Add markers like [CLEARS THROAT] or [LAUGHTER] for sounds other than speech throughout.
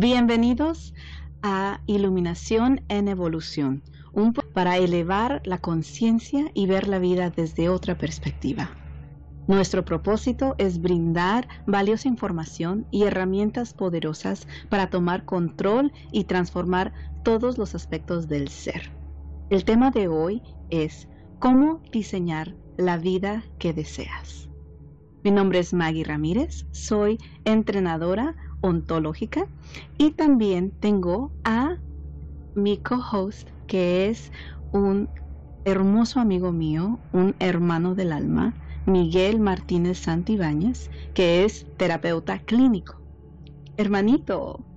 Bienvenidos a Iluminación en Evolución, un para elevar la conciencia y ver la vida desde otra perspectiva. Nuestro propósito es brindar valiosa información y herramientas poderosas para tomar control y transformar todos los aspectos del ser. El tema de hoy es cómo diseñar la vida que deseas. Mi nombre es Maggie Ramírez, soy entrenadora ontológica y también tengo a mi co-host que es un hermoso amigo mío, un hermano del alma, Miguel Martínez Santibáñez, que es terapeuta clínico. Hermanito.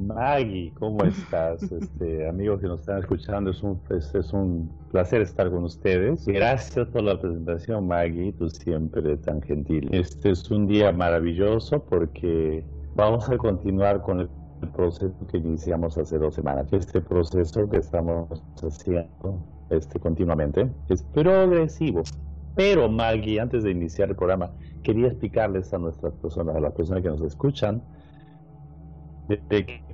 Maggie, ¿cómo estás? [LAUGHS] Este, amigos que nos están escuchando, es un, es, un placer estar con ustedes. Gracias por la presentación, Maggie, tú siempre tan gentil. Este es un día maravilloso porque vamos a continuar con el proceso que iniciamos hace dos semanas. Este proceso que estamos haciendo este, continuamente es progresivo. Pero Maggie, antes de iniciar el programa, quería explicarles a nuestras personas, a las personas que nos escuchan, de que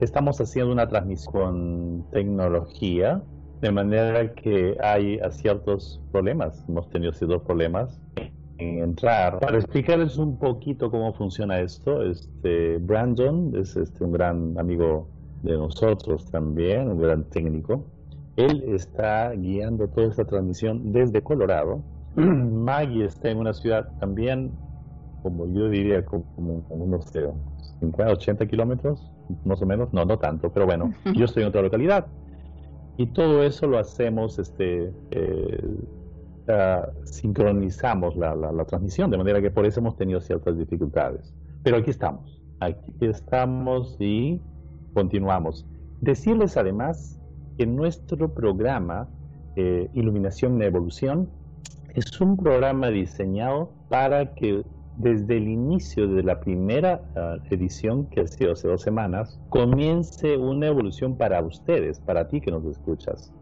estamos haciendo una transmisión con tecnología, de manera que hay ciertos problemas. Hemos tenido ciertos problemas en entrar. Para explicarles un poquito cómo funciona esto, este Brandon es este, un gran amigo de nosotros también, un gran técnico. Él está guiando toda esta transmisión desde Colorado. [CLEARS THROAT] Maggie está en una ciudad también, como yo diría, como, como unos 50, 80 kilómetros más o menos, no, no tanto, pero bueno, yo estoy en otra localidad. Y todo eso lo hacemos, este, eh, sincronizamos la, la, transmisión, de manera que por eso hemos tenido ciertas dificultades. Pero aquí estamos, aquí estamos y continuamos. Decirles además que nuestro programa eh, Iluminación en Evolución es un programa diseñado para que desde el inicio de la primera ah, edición, que ha sido hace dos semanas, comience una evolución para ustedes, para ti que nos escuchas.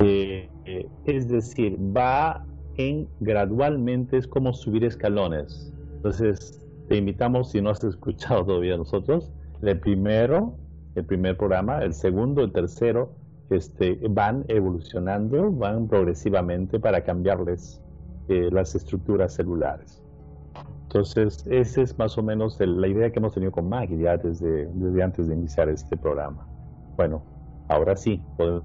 Eh, eh, es decir, va en gradualmente, es como subir escalones. Entonces, te invitamos, si no has [LAUGHS] escuchado todavía nosotros, el primero, el primer programa, el segundo, el tercero, este, van evolucionando, van progresivamente para cambiarles eh, las estructuras celulares. Entonces, esa es más o menos la idea que hemos tenido con Maggie ya desde, desde antes de iniciar este programa. Bueno, ahora sí, podemos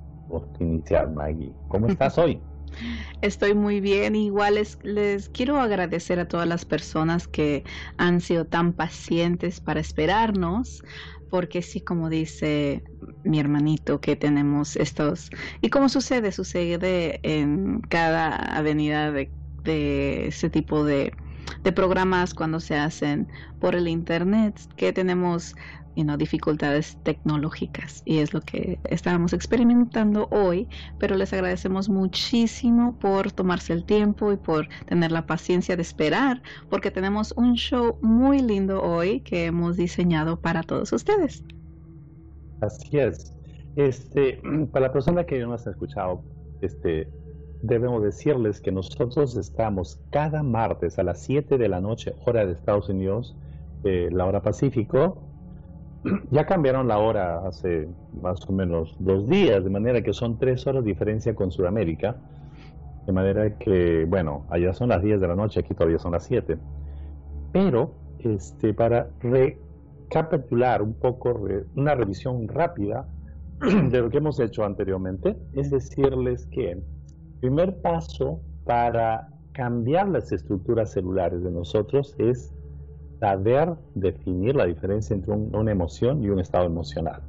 iniciar, Maggie. ¿Cómo estás hoy? [LAUGHS] Estoy muy bien. Igual les, les, quiero agradecer a todas las personas que han sido tan pacientes para esperarnos, porque sí, como dice mi hermanito, que tenemos estos, y como sucede, sucede en cada avenida de, de ese tipo de de programas cuando se hacen por el internet que tenemos dificultades tecnológicas y es lo que estábamos experimentando hoy, pero les agradecemos muchísimo por tomarse el tiempo y por tener la paciencia de esperar, porque tenemos un show muy lindo hoy que hemos diseñado para todos ustedes. Así es. Este, para la persona que no nos ha escuchado, este, debemos decirles que nosotros estamos cada martes a las 7 de la noche, hora de Estados Unidos, eh, la hora Pacífico. [CLEARS THROAT] Ya cambiaron la hora hace más o menos dos días, de manera que son tres horas de diferencia con Sudamérica. De manera que, bueno, allá son las 10 de la noche, aquí todavía son las 7. Pero, este, para recapitular un poco, una revisión rápida [CLEARS THROAT] de lo que hemos hecho anteriormente, es decirles que primer paso para cambiar las estructuras celulares de nosotros es saber definir la diferencia entre una emoción y un estado emocional.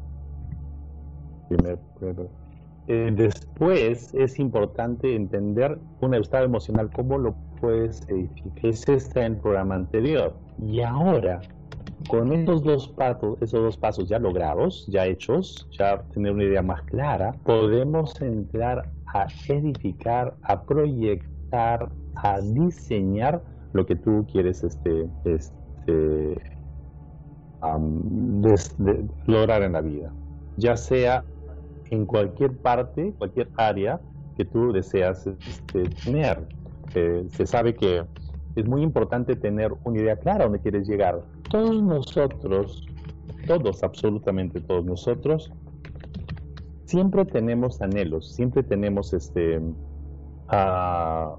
Eh, después es importante entender un estado emocional, cómo lo puedes edificar. Ese está en el programa anterior. Y ahora, con esos dos pasos, esos dos pasos ya logrados, ya hechos, ya tener una idea más clara, podemos entrar a edificar, a proyectar, a diseñar lo que tú quieres este, este, lograr en la vida. Ya sea en cualquier parte, cualquier área que tú deseas este, tener. se sabe que es muy importante tener una idea clara dónde quieres llegar. todos nosotros, todos, absolutamente todos nosotros, siempre tenemos anhelos, siempre tenemos este, uh,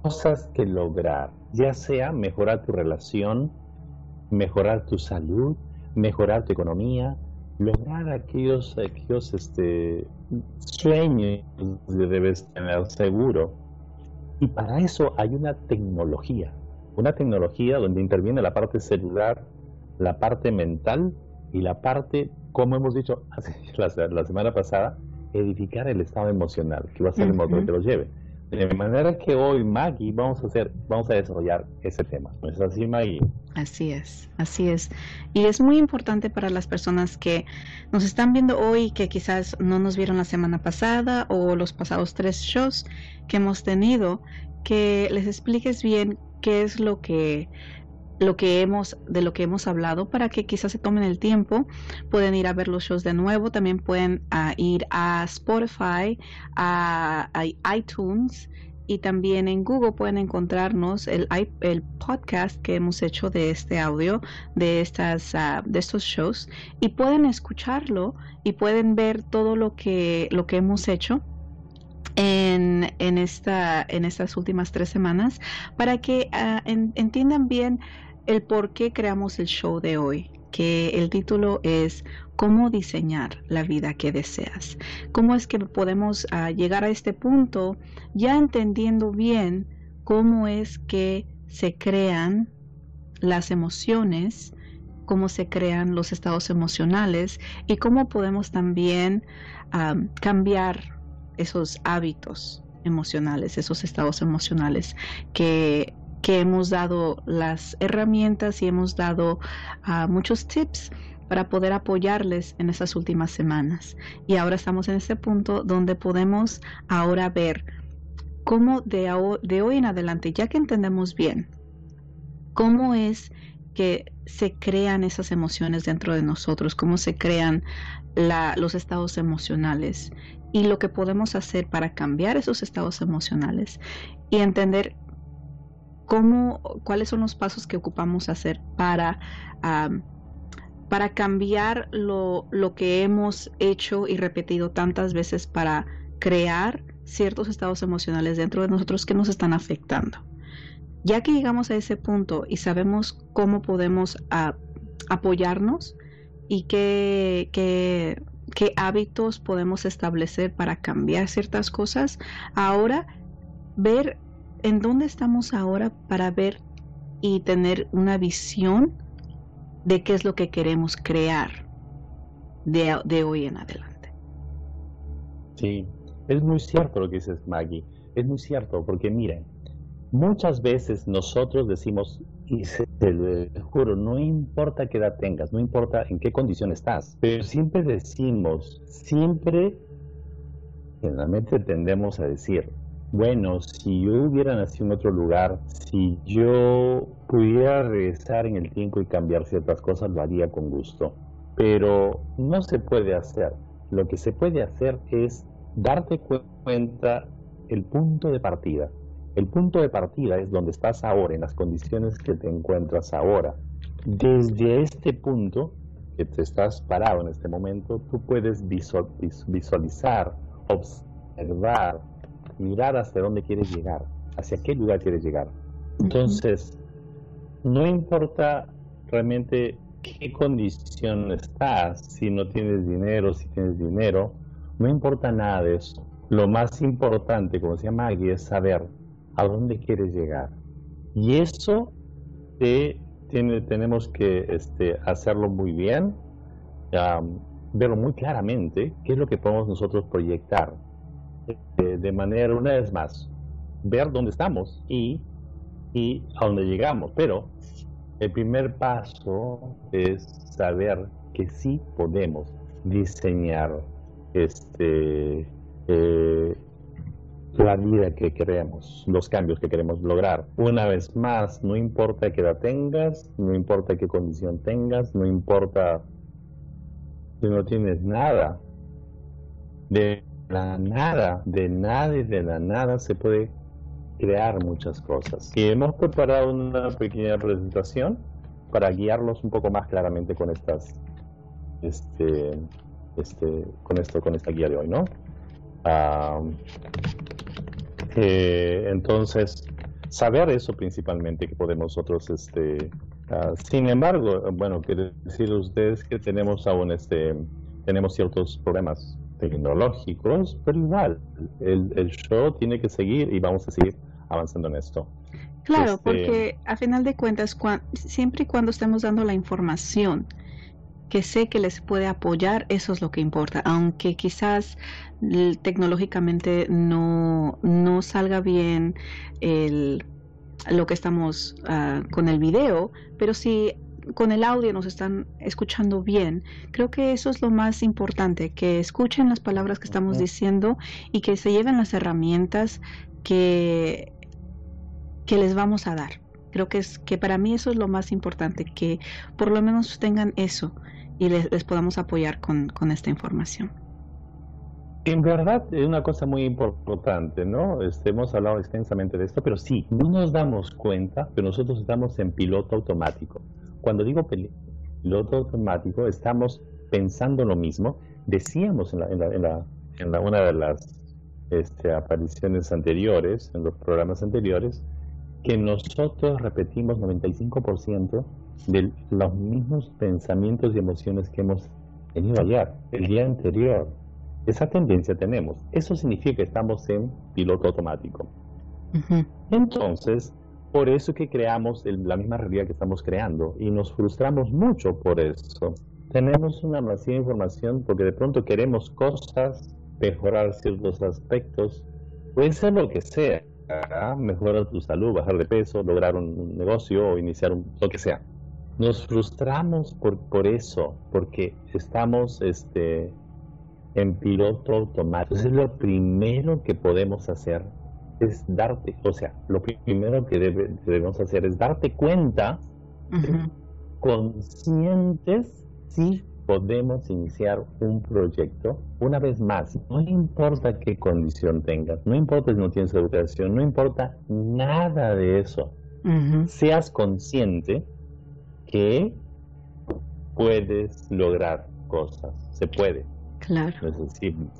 cosas que lograr, ya sea mejorar tu relación, mejorar tu salud, mejorar tu economía, lograr aquellos, aquellos este, sueños que debes tener seguro. Y para eso hay una tecnología, una tecnología donde interviene la parte celular, la parte mental y la parte, como hemos dicho [LAUGHS] la, la semana pasada, edificar el estado emocional, que va a ser el motor que lo lleve. De manera que hoy, Maggie, vamos a hacer, vamos a desarrollar ese tema. ¿No es así, Maggie? Así es, así es. Y es muy importante para las personas que nos están viendo hoy, que quizás no nos vieron la semana pasada o los pasados tres shows que hemos tenido, que les expliques bien qué es lo que lo que hemos de lo que hemos hablado para que quizás se tomen el tiempo. Pueden ir a ver los shows de nuevo también pueden ah, ir a Spotify a, iTunes y también en Google pueden encontrarnos el, el podcast que hemos hecho de este audio de estas ah, de estos shows y pueden escucharlo y pueden ver todo lo que lo que hemos hecho en, en, esta, en estas últimas tres semanas para que ah, entiendan bien el por qué creamos el show de hoy, que el título es cómo diseñar la vida que deseas. ¿Cómo es que podemos ah, llegar a este punto ya entendiendo bien cómo es que se crean las emociones, cómo se crean los estados emocionales y cómo podemos también ah, cambiar esos hábitos emocionales, esos estados emocionales que que hemos dado las herramientas y hemos dado ah, muchos tips para poder apoyarles en esas últimas semanas. Y ahora estamos en este punto donde podemos ahora ver cómo de hoy en adelante, ya que entendemos bien cómo es que se crean esas emociones dentro de nosotros, cómo se crean los estados emocionales y lo que podemos hacer para cambiar esos estados emocionales y entender cómo, cuáles son los pasos que ocupamos hacer para, para cambiar lo, lo que hemos hecho y repetido tantas veces para crear ciertos estados emocionales dentro de nosotros que nos están afectando. Ya que llegamos a ese punto y sabemos cómo podemos apoyarnos y qué, qué, qué hábitos podemos establecer para cambiar ciertas cosas, ahora ver en dónde estamos ahora para ver y tener una visión de qué es lo que queremos crear de, hoy en adelante. Sí, es muy cierto lo que dices, Maggie. Es muy cierto, porque miren, muchas veces nosotros decimos, y se lo juro, no importa qué edad tengas, no importa en qué condición estás, pero siempre decimos, siempre, generalmente tendemos a decir, bueno, si yo hubiera nacido en otro lugar, si yo pudiera regresar en el tiempo y cambiar ciertas cosas, lo haría con gusto. Pero no se puede hacer. Lo que se puede hacer es darte cuenta el punto de partida. El punto de partida es donde estás ahora, en las condiciones que te encuentras ahora. Desde este punto que te estás parado en este momento, tú puedes visualizar, observar, mirar hacia dónde quieres llegar, hacia qué lugar quieres llegar. Entonces, no importa realmente qué condición estás, si no tienes dinero, si tienes dinero, no importa nada de eso. Lo más importante, como decía Maggie, es saber a dónde quieres llegar. Y eso tiene, tenemos que este, hacerlo muy bien, verlo muy claramente, qué es lo que podemos nosotros proyectar de manera, una vez más, ver dónde estamos y, y a dónde llegamos. Pero el primer paso es saber que sí podemos diseñar este, eh, la vida que queremos, los cambios que queremos lograr. Una vez más, no importa qué edad tengas, no importa qué condición tengas, no importa si no tienes nada de la nada, de nada y de la nada se puede crear muchas cosas. Y hemos preparado una pequeña presentación para guiarlos un poco más claramente con estas, este, este, con esto, con esta guía de hoy, ¿no? Eh, entonces, saber eso principalmente que podemos nosotros, este, ah, sin embargo, bueno, quiero decir ustedes que tenemos aún este, tenemos ciertos problemas tecnológicos, pero igual, el, el show tiene que seguir y vamos a seguir avanzando en esto. Claro, este, porque a final de cuentas, siempre y cuando estemos dando la información que sé que les puede apoyar, eso es lo que importa, aunque quizás tecnológicamente no, no salga bien el, lo que estamos uh, con el video, pero si con el audio nos están escuchando bien, creo que eso es lo más importante, que escuchen las palabras que estamos diciendo y que se lleven las herramientas que, que les vamos a dar. Creo que es que para mí eso es lo más importante, que por lo menos tengan eso y les, podamos apoyar con, con, esta información. En verdad es una cosa muy importante, ¿no? Este, hemos hablado extensamente de esto, pero sí, no nos damos cuenta que nosotros estamos en piloto automático. Cuando digo piloto automático, estamos pensando lo mismo. Decíamos en, la, en, la, en, la, en la, una de las este, apariciones anteriores, en los programas anteriores, que nosotros repetimos 95% de los mismos pensamientos y emociones que hemos tenido ayer, el día anterior. Esa tendencia tenemos. Eso significa que estamos en piloto automático. Entonces, por eso que creamos la misma realidad que estamos creando y nos frustramos mucho por eso. Tenemos una masiva información porque de pronto queremos cosas, mejorar ciertos aspectos, puede ser lo que sea, mejorar tu salud, bajar de peso, lograr un negocio o iniciar un, lo que sea. Nos frustramos por, por eso, porque estamos este, en piloto automático. Entonces lo primero que podemos hacer es darte, o sea, lo primero que debemos hacer es darte cuenta, conscientes, si podemos iniciar un proyecto. Una vez más, no importa qué condición tengas, no importa si no tienes educación, no importa nada de eso. Seas consciente que puedes lograr cosas. Se puede. Claro.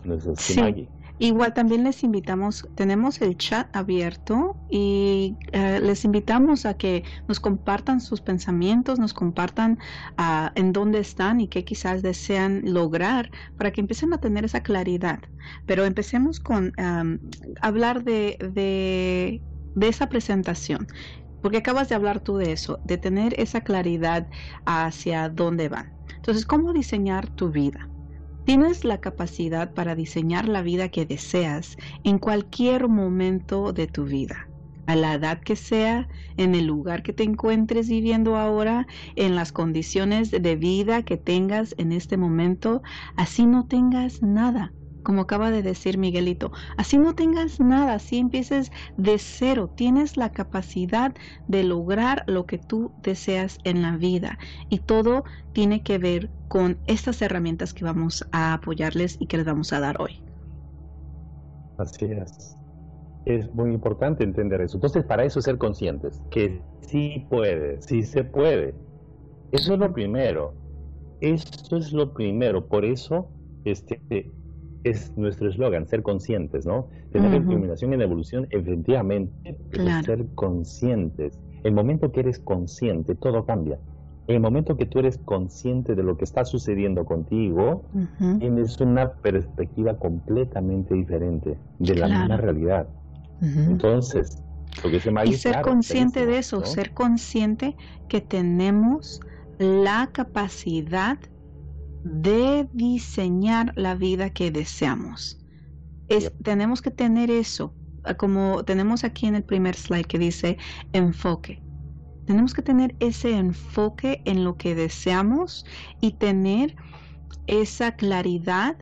No es así, Igual también les invitamos, tenemos el chat abierto y eh, les invitamos a que nos compartan sus pensamientos, nos compartan uh, en dónde están y qué quizás desean lograr para que empiecen a tener esa claridad. Pero empecemos con hablar de, de, de esa presentación porque acabas de hablar tú de eso, de tener esa claridad hacia dónde van. Entonces, ¿cómo diseñar tu vida? Tienes la capacidad para diseñar la vida que deseas en cualquier momento de tu vida, a la edad que sea, en el lugar que te encuentres viviendo ahora, en las condiciones de vida que tengas en este momento, así no tengas nada como acaba de decir Miguelito. Así no tengas nada, así empieces de cero. Tienes la capacidad de lograr lo que tú deseas en la vida. Y todo tiene que ver con estas herramientas que vamos a apoyarles y que les vamos a dar hoy. Así es. Es muy importante entender eso. Entonces, para eso ser conscientes, que sí puede, sí se puede. Eso es lo primero. Eso es lo primero. Por eso, este, es nuestro eslogan, ser conscientes, ¿no? Tener iluminación en evolución, efectivamente, ser conscientes. El momento que eres consciente, todo cambia. El momento que tú eres consciente de lo que está sucediendo contigo, tienes una perspectiva completamente diferente de la misma realidad. Entonces, lo que se y ser consciente de eso, ser consciente que tenemos la capacidad de diseñar la vida que deseamos. Es, Tenemos que tener eso, ah, como tenemos aquí en el primer slide que dice enfoque. Tenemos que tener ese enfoque en lo que deseamos y tener esa claridad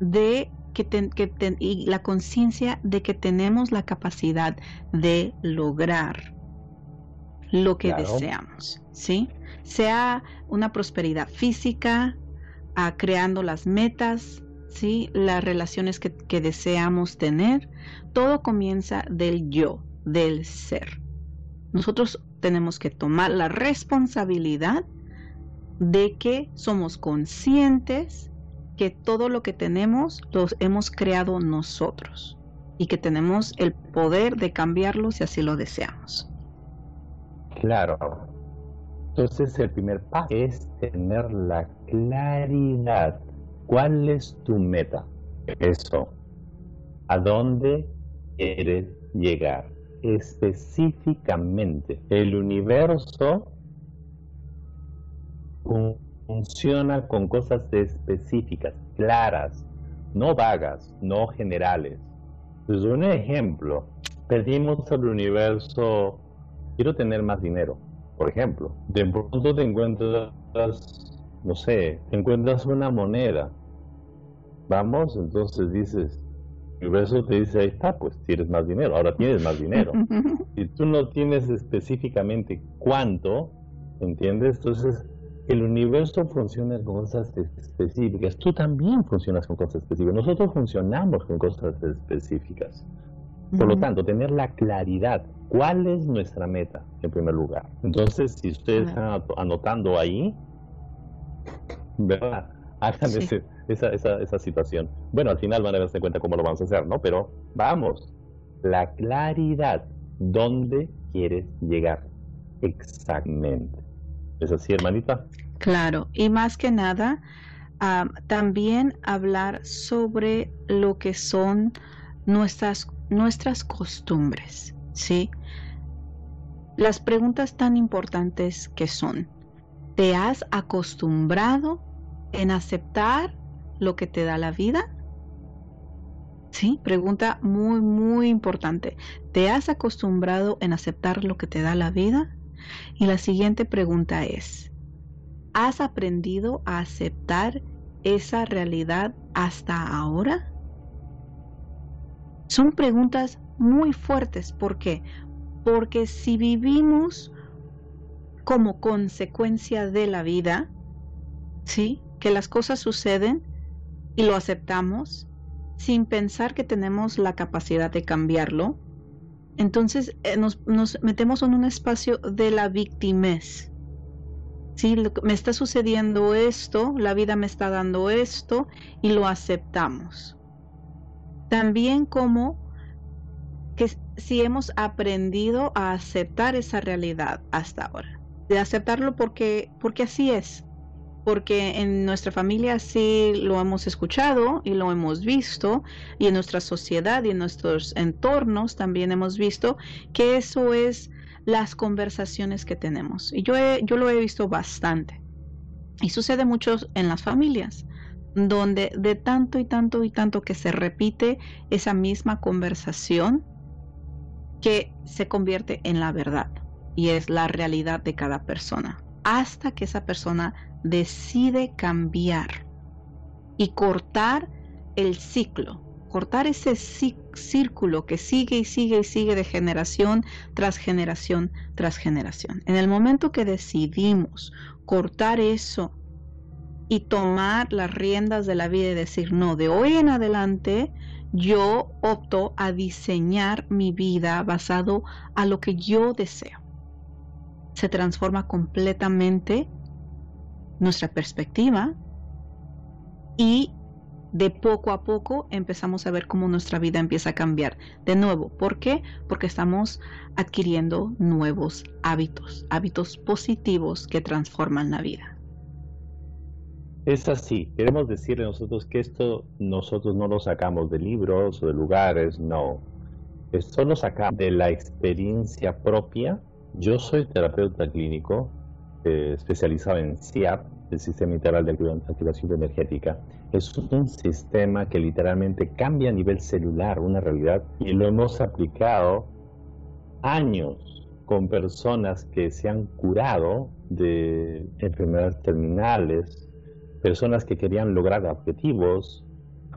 de que, y la conciencia de que tenemos la capacidad de lograr lo que deseamos, ¿sí? Sea una prosperidad física, a creando las metas, ¿sí? las relaciones que, deseamos tener. Todo comienza del yo, del ser. Nosotros tenemos que tomar la responsabilidad de que somos conscientes que todo lo que tenemos lo hemos creado nosotros y que tenemos el poder de cambiarlo si así lo deseamos. Claro. Entonces el primer paso es tener la claridad. ¿Cuál es tu meta? Eso. ¿A dónde quieres llegar? Específicamente, el universo funciona con cosas específicas, claras, no vagas, no generales. Pues un ejemplo, pedimos al universo, quiero tener más dinero, por ejemplo. De pronto te encuentras, no sé, te encuentras una moneda. Vamos, entonces dices, el universo te dice, ahí está, pues tienes más dinero, ahora tienes más dinero. [LAUGHS] Si tú no tienes específicamente cuánto, ¿entiendes? Entonces el universo funciona con cosas específicas. Tú también funcionas con cosas específicas. Nosotros funcionamos con cosas específicas. Por lo tanto, tener la claridad, ¿cuál es nuestra meta en primer lugar? Entonces, si ustedes están anotando ahí, ¿verdad? Hagan esa, esa, esa situación. Bueno, al final van a darse cuenta cómo lo vamos a hacer, ¿no? Pero vamos, la claridad, ¿dónde quieres llegar? Exactamente. ¿Es así, hermanita? Claro, y más que nada, también hablar sobre lo que son nuestras, nuestras costumbres, ¿sí? Las preguntas tan importantes que son, ¿te has acostumbrado en aceptar lo que te da la vida? Sí, pregunta muy, muy importante. ¿Te has acostumbrado en aceptar lo que te da la vida? Y la siguiente pregunta es, ¿has aprendido a aceptar esa realidad hasta ahora? Son preguntas muy fuertes. ¿Por qué? Porque si vivimos como consecuencia de la vida, ¿sí? Que las cosas suceden y lo aceptamos sin pensar que tenemos la capacidad de cambiarlo, entonces eh, nos, metemos en un espacio de la victimez. Sí, me está sucediendo esto, la vida me está dando esto y lo aceptamos. También como que si hemos aprendido a aceptar esa realidad hasta ahora, de aceptarlo porque, porque así es, porque en nuestra familia sí lo hemos escuchado y lo hemos visto, y en nuestra sociedad y en nuestros entornos también hemos visto que eso es las conversaciones que tenemos. Y yo, yo lo he visto bastante. Y sucede mucho en las familias, donde de tanto y tanto y tanto que se repite esa misma conversación, que se convierte en la verdad y es la realidad de cada persona, hasta que esa persona decide cambiar y cortar el ciclo, cortar ese círculo que sigue y sigue y sigue de generación tras generación tras generación. En el momento que decidimos cortar eso y tomar las riendas de la vida y decir, no, de hoy en adelante yo opto a diseñar mi vida basado a lo que yo deseo. Se transforma completamente nuestra perspectiva y de poco a poco empezamos a ver cómo nuestra vida empieza a cambiar. De nuevo, ¿por qué? Porque estamos adquiriendo nuevos hábitos, hábitos positivos que transforman la vida. Es así, queremos decirle nosotros que esto nosotros no lo sacamos de libros o de lugares, no. Esto lo sacamos de la experiencia propia. Yo soy terapeuta clínico, eh, especializado en SIAP, el Sistema Integral de Activación Energética. Es un sistema que literalmente cambia a nivel celular una realidad y lo hemos aplicado años con personas que se han curado de enfermedades terminales, personas que querían lograr objetivos,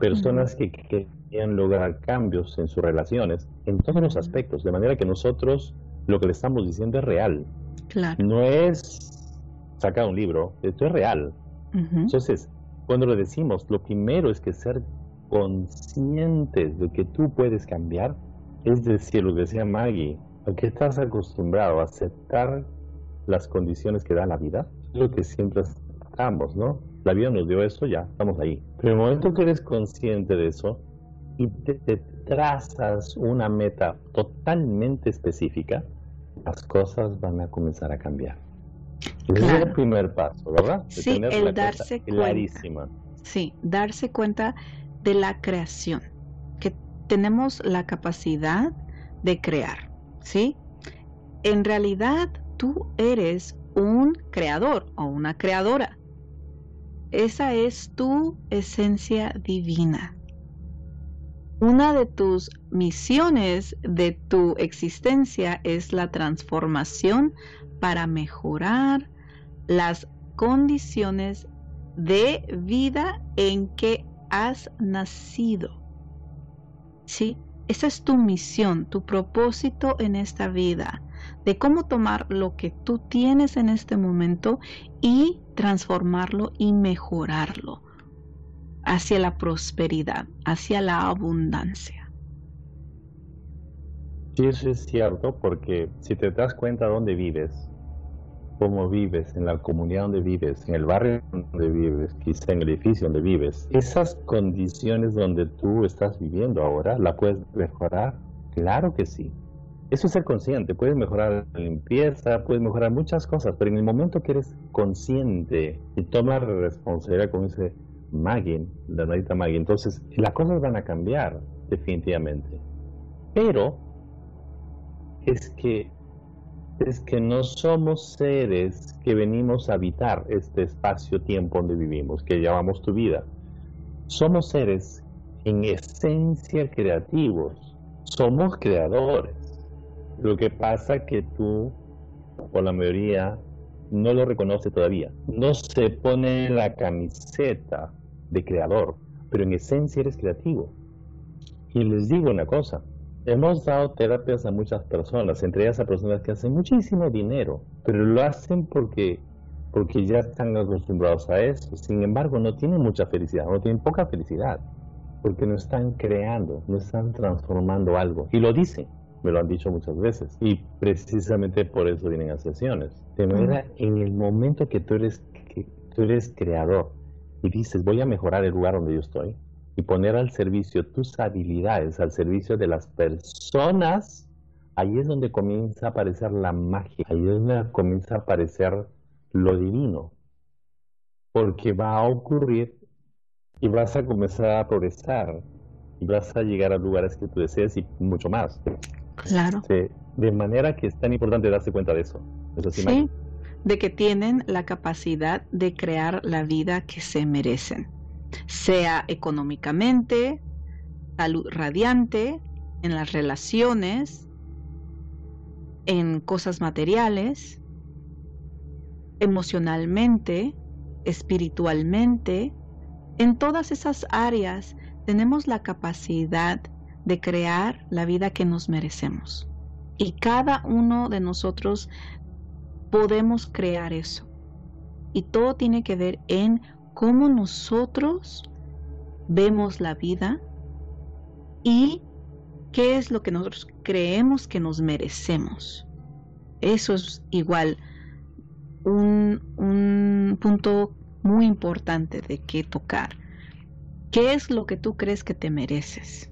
personas que querían lograr cambios en sus relaciones, en todos los aspectos, de manera que nosotros lo que le estamos diciendo es real. Claro. No es saca un libro, esto es real. Entonces, cuando lo decimos, lo primero es que ser conscientes de que tú puedes cambiar, es decir, lo que decía Maggie, a que estás acostumbrado a aceptar las condiciones que da la vida, lo que siempre estamos, ¿no? La vida nos dio eso, ya, estamos ahí. Pero en el momento que eres consciente de eso y te, trazas una meta totalmente específica, las cosas van a comenzar a cambiar. Ese es el primer paso, ¿verdad? sí, el darse cuenta. Sí, darse cuenta de la creación, que tenemos la capacidad de crear, ¿sí? En realidad, tú eres un creador o una creadora. Esa es tu esencia divina. Una de tus misiones de tu existencia es la transformación para mejorar las condiciones de vida en que has nacido. ¿Sí? Esa es tu misión, tu propósito en esta vida, de cómo tomar lo que tú tienes en este momento y transformarlo y mejorarlo hacia la prosperidad, hacia la abundancia. Sí, eso es cierto, porque si te das cuenta dónde vives, cómo vives, en la comunidad donde vives, en el barrio donde vives, quizá en el edificio donde vives, esas condiciones donde tú estás viviendo ahora, ¿la puedes mejorar? Claro que sí. Eso es ser consciente. Puedes mejorar la limpieza, puedes mejorar muchas cosas, pero en el momento que eres consciente y tomas responsabilidad con ese Maggie, la nadita Maggie, entonces las cosas van a cambiar definitivamente. Pero es que es que no somos seres que venimos a habitar este espacio-tiempo donde vivimos, que llamamos tu vida. Somos seres en esencia creativos, somos creadores. Lo que pasa es que tú, o la mayoría, no lo reconoce todavía. No se pone la camiseta de creador, pero en esencia eres creativo. Y les digo una cosa, Hemos dado terapias a muchas personas, entre ellas a personas que hacen muchísimo dinero, pero lo hacen porque, porque ya están acostumbrados a eso. Sin embargo, no tienen mucha felicidad, no tienen poca felicidad, porque no están creando, no están transformando algo. Y lo dicen, me lo han dicho muchas veces. Y precisamente por eso vienen a sesiones. De manera, en el momento que tú eres, que tú eres creador y dices, voy a mejorar el lugar donde yo estoy, y poner al servicio tus habilidades, al servicio de las personas, ahí es donde comienza a aparecer la magia, ahí es donde comienza a aparecer lo divino, porque va a ocurrir y vas a comenzar a progresar y vas a llegar a lugares que tú deseas y mucho más. Claro. de manera que es tan importante darse cuenta de eso. eso sí, de que tienen la capacidad de crear la vida que se merecen sea económicamente, salud radiante, en las relaciones, en cosas materiales, emocionalmente, espiritualmente, en todas esas áreas tenemos la capacidad de crear la vida que nos merecemos. Y cada uno de nosotros podemos crear eso. Y todo tiene que ver en cómo nosotros vemos la vida y qué es lo que nosotros creemos que nos merecemos. Eso es igual un, punto muy importante de qué tocar. ¿Qué es lo que tú crees que te mereces?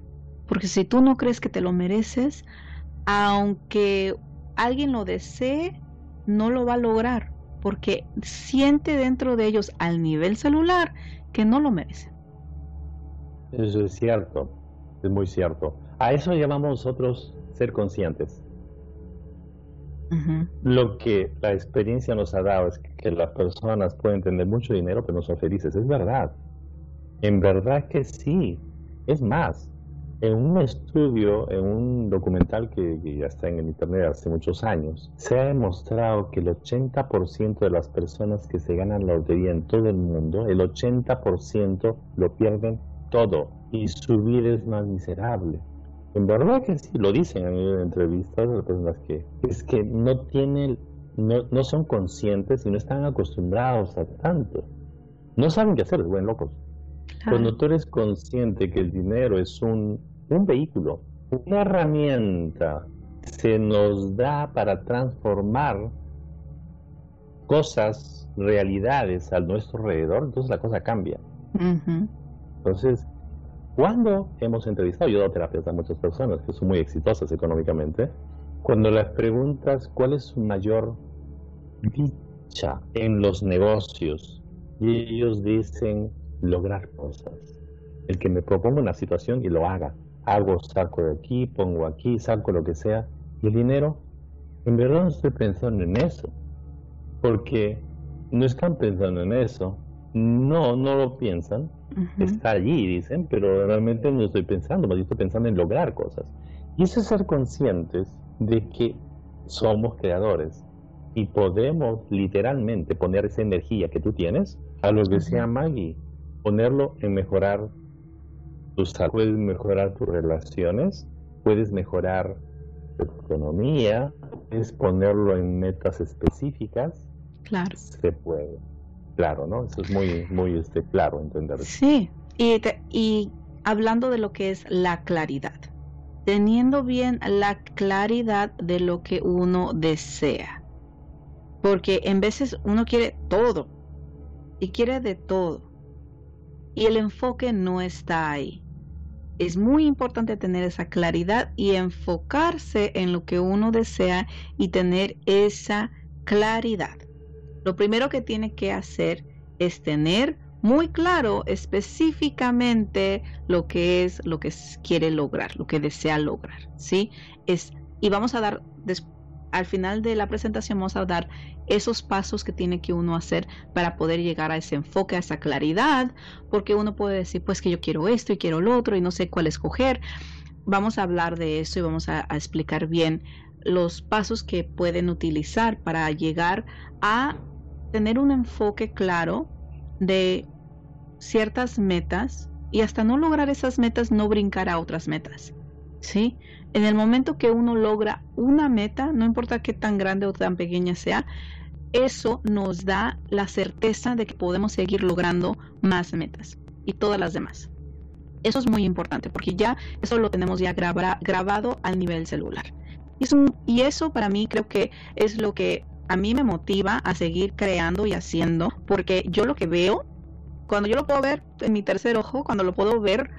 Porque si tú no crees que te lo mereces, aunque alguien lo desee, no lo va a lograr porque siente dentro de ellos al nivel celular que no lo merecen. Eso es cierto, es muy cierto. A eso llamamos nosotros ser conscientes. Lo que la experiencia nos ha dado es que, las personas pueden tener mucho dinero pero no son felices. Es verdad. En verdad que sí. Es más, en un estudio, en un documental que, ya está en el internet hace muchos años, se ha demostrado que el 80% de las personas que se ganan la lotería en todo el mundo, el 80% lo pierden todo y su vida es más miserable. En verdad que sí, lo dicen en entrevistas las personas que es que no tienen, no, no son conscientes y no están acostumbrados a tanto. No saben qué hacer, buen locos. Cuando tú eres consciente que el dinero es un, un vehículo, una herramienta se nos da para transformar cosas, realidades a nuestro alrededor, entonces la cosa cambia. Entonces, cuando hemos entrevistado, yo he dado terapias a muchas personas que son muy exitosas económicamente, cuando les preguntas cuál es su mayor dicha en los negocios, y ellos dicen lograr cosas. El que me proponga una situación y lo haga. Hago, saco de aquí, pongo aquí, saco lo que sea. Y el dinero, en verdad no estoy pensando en eso. Porque no están pensando en eso. No, no lo piensan. Está allí, dicen, pero realmente no estoy pensando, más estoy pensando en lograr cosas. Y eso es ser conscientes de que somos creadores y podemos literalmente poner esa energía que tú tienes a lo que sea Maggie, ponerlo en mejorar tu salud, puedes mejorar tus relaciones, puedes mejorar tu economía, puedes ponerlo en metas específicas. Claro. Se puede. Claro, ¿no? Eso es muy, muy este, claro entender. Sí, y, y hablando de lo que es la claridad, teniendo bien la claridad de lo que uno desea. Porque en veces uno quiere todo y quiere de todo. Y el enfoque no está ahí. Es muy importante tener esa claridad y enfocarse en lo que uno desea y tener esa claridad. Lo primero que tiene que hacer es tener muy claro específicamente lo que es lo que quiere lograr, lo que desea lograr, ¿sí? Es y vamos a dar al final de la presentación vamos a dar esos pasos que tiene que uno hacer para poder llegar a ese enfoque, a esa claridad, porque uno puede decir, pues que yo quiero esto y quiero lo otro y no sé cuál escoger. Vamos a hablar de eso y vamos a, a explicar bien los pasos que pueden utilizar para llegar a tener un enfoque claro de ciertas metas y hasta no lograr esas metas no brincar a otras metas. ¿Sí? En el momento que uno logra una meta, no importa qué tan grande o tan pequeña sea, eso nos da la certeza de que podemos seguir logrando más metas y todas las demás. Eso es muy importante porque ya eso lo tenemos ya grabado al nivel celular. Y, y eso para mí creo que es lo que a mí me motiva a seguir creando y haciendo porque yo lo que veo, cuando yo lo puedo ver en mi tercer ojo, cuando lo puedo ver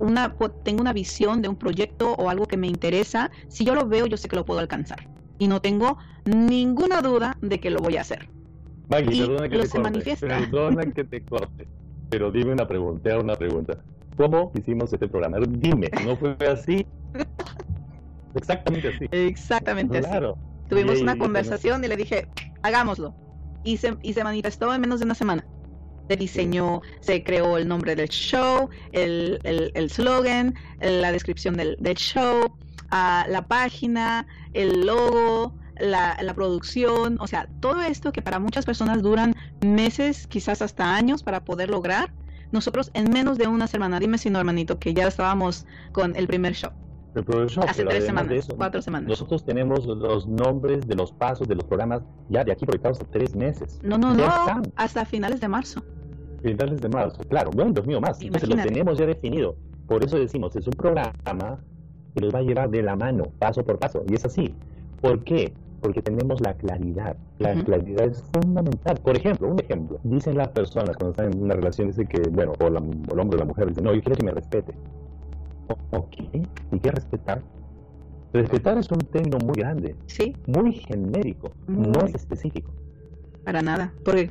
una, tengo una visión de un proyecto o algo que me interesa, si yo lo veo, yo sé que lo puedo alcanzar. Y no tengo ninguna duda de que lo voy a hacer. Maggie, perdona que te corte. Manifiesta. Perdona que te corte. Pero dime una pregunta, una pregunta. ¿Cómo hicimos este programa? Dime, ¿no fue así? Exactamente así. Exactamente claro. así. Tuvimos una conversación y le dije, hagámoslo. Y se, y se manifestó en menos de una semana se diseñó, se creó el nombre del show, el, el, slogan, la descripción del, show, ah, la página, el logo, la, la, producción, o sea, todo esto que para muchas personas duran meses, quizás hasta años para poder lograr, nosotros en menos de una semana, dime si no, hermanito, que ya estábamos con el primer show. Hace tres semanas, cuatro semanas. Nosotros tenemos los nombres de los pasos de los programas ya de aquí proyectados a tres meses. No, no, no, hasta finales de marzo finales de marzo. Claro, bueno, Dios mío, más. Entonces lo tenemos ya definido. Por eso decimos, es un programa que los va a llevar de la mano, paso por paso. Y es así. ¿Por qué? Porque tenemos la claridad. La claridad es fundamental. Por ejemplo, un ejemplo. Dicen las personas cuando están en una relación, dicen que, bueno, o, el hombre o la mujer dicen, no, yo quiero que me respete. Ok, ¿y qué respetar? Respetar es un término muy grande, sí. muy genérico, no es específico. Para nada, porque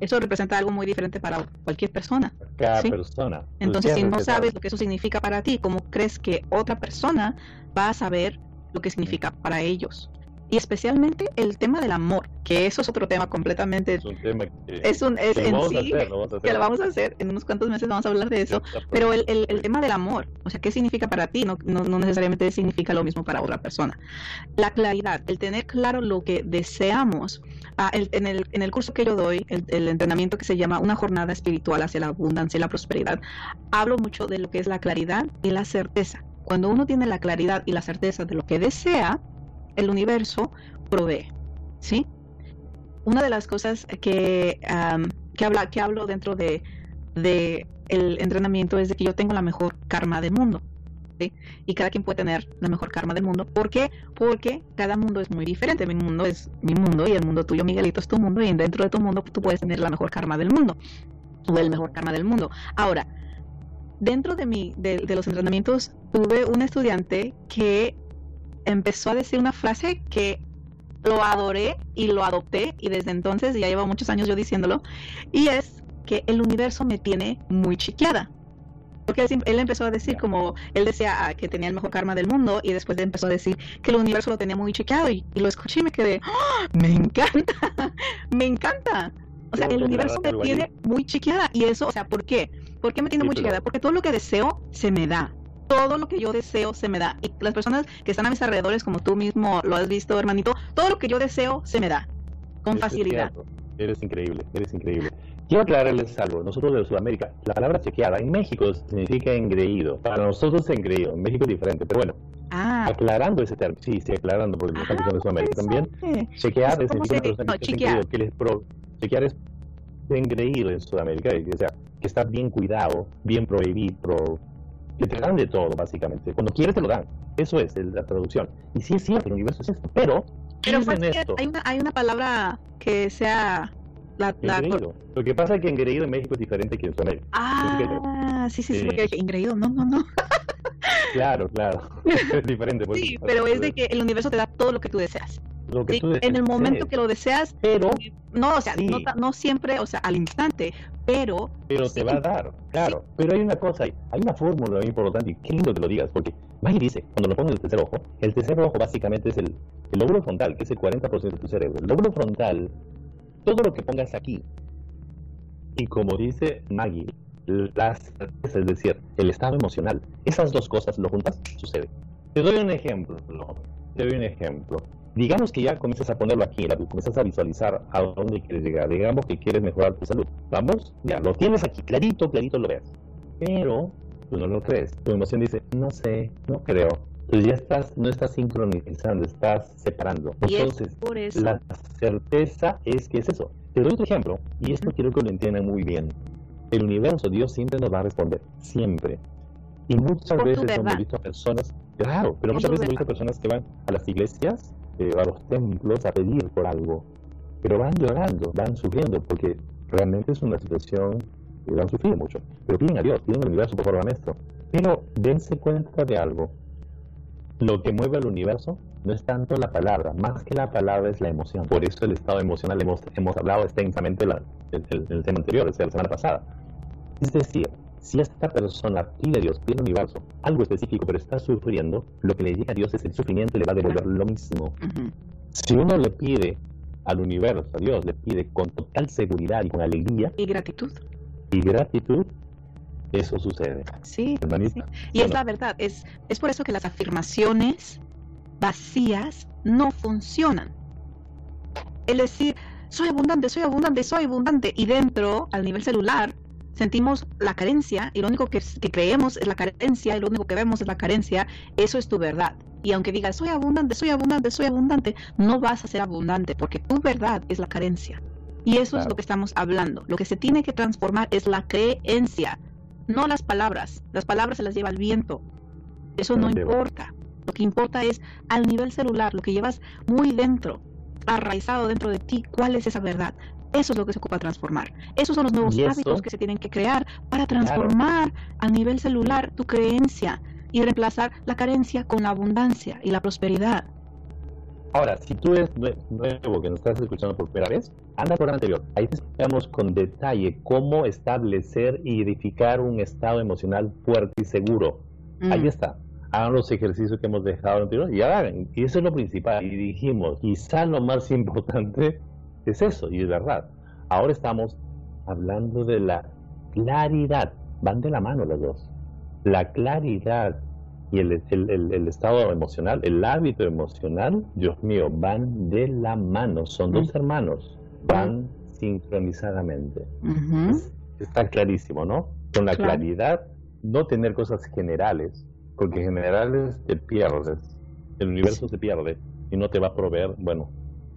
eso representa algo muy diferente para cualquier persona. Cada persona. Entonces, si no sabes lo que eso significa para ti, ¿cómo crees que otra persona va a saber lo que significa para ellos? Y especialmente el tema del amor, que eso es otro tema completamente. Es un tema que, es un, es en sí, que lo vamos a hacer, en unos cuantos meses vamos a hablar de eso, pero el, el, el, tema del amor, o sea, ¿qué significa para ti? No, no, no, necesariamente significa lo mismo para otra persona. La claridad, el tener claro lo que deseamos. Ah, en, el, en el curso que yo doy, el, el entrenamiento que se llama Una jornada espiritual hacia la abundancia y la prosperidad, hablo mucho de lo que es la claridad y la certeza. Cuando uno tiene la claridad y la certeza de lo que desea, el universo provee, ¿sí? Una de las cosas que, que, habla, que hablo dentro de, de, el entrenamiento es de que yo tengo la mejor karma del mundo. Y cada quien puede tener la mejor karma del mundo. ¿Por qué? Porque cada mundo es muy diferente. Mi mundo es mi mundo y el mundo tuyo, Miguelito, es tu mundo. Y dentro de tu mundo tú puedes tener la mejor karma del mundo. O el mejor karma del mundo. Ahora, dentro de, mi, de, de los entrenamientos tuve un estudiante que empezó a decir una frase que lo adoré y lo adopté y desde entonces ya llevo muchos años yo diciéndolo y es que el universo me tiene muy chiqueada porque él, empezó a decir como él decía ah, que tenía el mejor karma del mundo y después empezó a decir que el universo lo tenía muy chequeado y, lo escuché y me quedé ¡Ah! me encanta [LAUGHS] me encanta o sea el universo me tiene muy chiqueada y eso o sea ¿por qué? ¿por qué me tiene muy chiqueada? porque todo lo que deseo se me da todo lo que yo deseo se me da. Y las personas que están a mis alrededores, como tú mismo lo has visto, hermanito, todo lo que yo deseo se me da. Con facilidad. Eres increíble, eres increíble. Quiero aclararles algo. Nosotros de Sudamérica, la palabra chequeada en México significa engreído. Para nosotros es engreído. En México es diferente. Pero bueno, ah. aclarando ese término. Sí, sí, aclarando, porque me están de Sudamérica también. Chequear significa una persona que, les pro, chequear es engreído en Sudamérica. O sea, que está bien cuidado, bien prohibido, pro, que te dan de todo, básicamente. Cuando quieres te lo dan. Eso es la traducción. Y sí es cierto, el universo es esto. Pero, pero esto? Hay, una, hay una palabra que sea... La, Lo que pasa es que engreído en México es diferente que en Sudamérica. Ah, sí, sí, sí, porque engreído, no, no, no. claro, claro. [LAUGHS] es diferente. Sí, pero es de que el universo te da todo lo que tú deseas en el momento que lo deseas, pero no, o sea, no, siempre, o sea, al instante, pero pero te va a dar, claro. Pero hay una cosa, hay una fórmula muy importante y qué lindo que lo digas, porque Maggie dice, cuando lo pones el tercer ojo, el tercer ojo básicamente es el, el lóbulo frontal, que es el 40% de tu cerebro. El lóbulo frontal, todo lo que pongas aquí, y como dice Maggie, las, es decir, el estado emocional, esas dos cosas lo juntas, sucede. Te doy un ejemplo, te doy un ejemplo digamos que ya comienzas a ponerlo aquí, comienzas a visualizar a dónde quieres llegar, digamos que quieres mejorar tu salud, vamos, ya lo tienes aquí, clarito, clarito lo ves, pero tú no lo crees, tu emoción dice, no sé, no creo, entonces ya estás, no estás sincronizando, estás separando. Entonces, la certeza es que es eso. Te doy otro ejemplo, y esto quiero que lo entiendan muy bien. El universo, Dios siempre nos va a responder, siempre. Y muchas veces hemos visto a personas, claro, pero muchas veces hemos visto personas que van a las iglesias eh, a los templos a pedir por algo, pero van llorando, van sufriendo, porque realmente es una situación que han sufrido mucho. Pero piden a Dios, piden al universo, por favor, esto. Pero dense cuenta de algo. Lo que mueve al universo no es tanto la palabra, más que la palabra es la emoción. Por eso el estado emocional hemos, hemos hablado extensamente la, el, el, tema anterior, o sea, la semana pasada. Es decir, si esta persona pide a Dios, pide al universo algo específico, pero está sufriendo, lo que le llega a Dios es el sufrimiento y le va a devolver lo mismo. Si uno le pide al universo, a Dios, le pide con total seguridad y con alegría. Y gratitud. Y gratitud, eso sucede. Sí. Y es la verdad, es, es por eso que las afirmaciones vacías no funcionan. Es decir, soy abundante, soy abundante, soy abundante, y dentro, al nivel celular, sentimos la carencia y lo único que, creemos es la carencia y lo único que vemos es la carencia, eso es tu verdad. Y aunque digas, soy abundante, soy abundante, soy abundante, no vas a ser abundante porque tu verdad es la carencia. Y eso es lo que estamos hablando. Lo que se tiene que transformar es la creencia, no las palabras. Las palabras se las lleva el viento. Eso no importa. Lo que importa es al nivel celular, lo que llevas muy dentro, arraizado dentro de ti, cuál es esa verdad. Eso es lo que se ocupa transformar. Esos son los nuevos hábitos que se tienen que crear para transformar a nivel celular tu creencia y reemplazar la carencia con la abundancia y la prosperidad. Ahora, si tú eres nuevo, que nos estás escuchando por primera vez, anda por el anterior. Ahí te explicamos con detalle cómo establecer y edificar un estado emocional fuerte y seguro. Ahí mm. está. Hagan los ejercicios que hemos dejado anterior y hagan. Y eso es lo principal. Y dijimos, quizá lo más importante es eso, y es verdad. Ahora estamos hablando de la claridad. Van de la mano los dos. La claridad y el, estado emocional, el hábito emocional, Dios mío, van de la mano. Son dos hermanos. Van sincronizadamente. Está clarísimo, ¿no? Con la claridad, no tener cosas generales, porque generales te pierdes. El universo se pierde y no te va a proveer, bueno,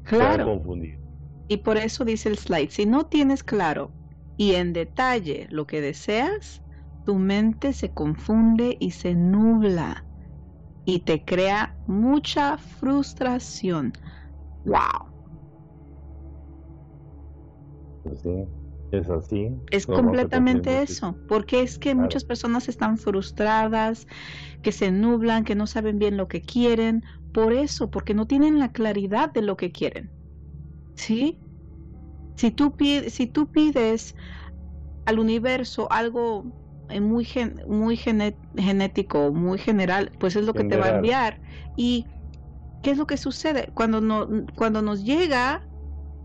claro. te va a confundir. Y por eso dice el slide, si no tienes claro y en detalle lo que deseas, tu mente se confunde y se nubla y te crea mucha frustración. ¡Wow! Pues sí, es así. Es completamente eso, porque es que muchas personas están frustradas, que se nublan, que no saben bien lo que quieren, por eso, porque no tienen la claridad de lo que quieren. ¿Sí? Si tú, pides, si tú pides al universo algo eh, muy, muy genético, muy general, pues es lo que te va a enviar. ¿Y qué es lo que sucede? Cuando, no, cuando nos llega,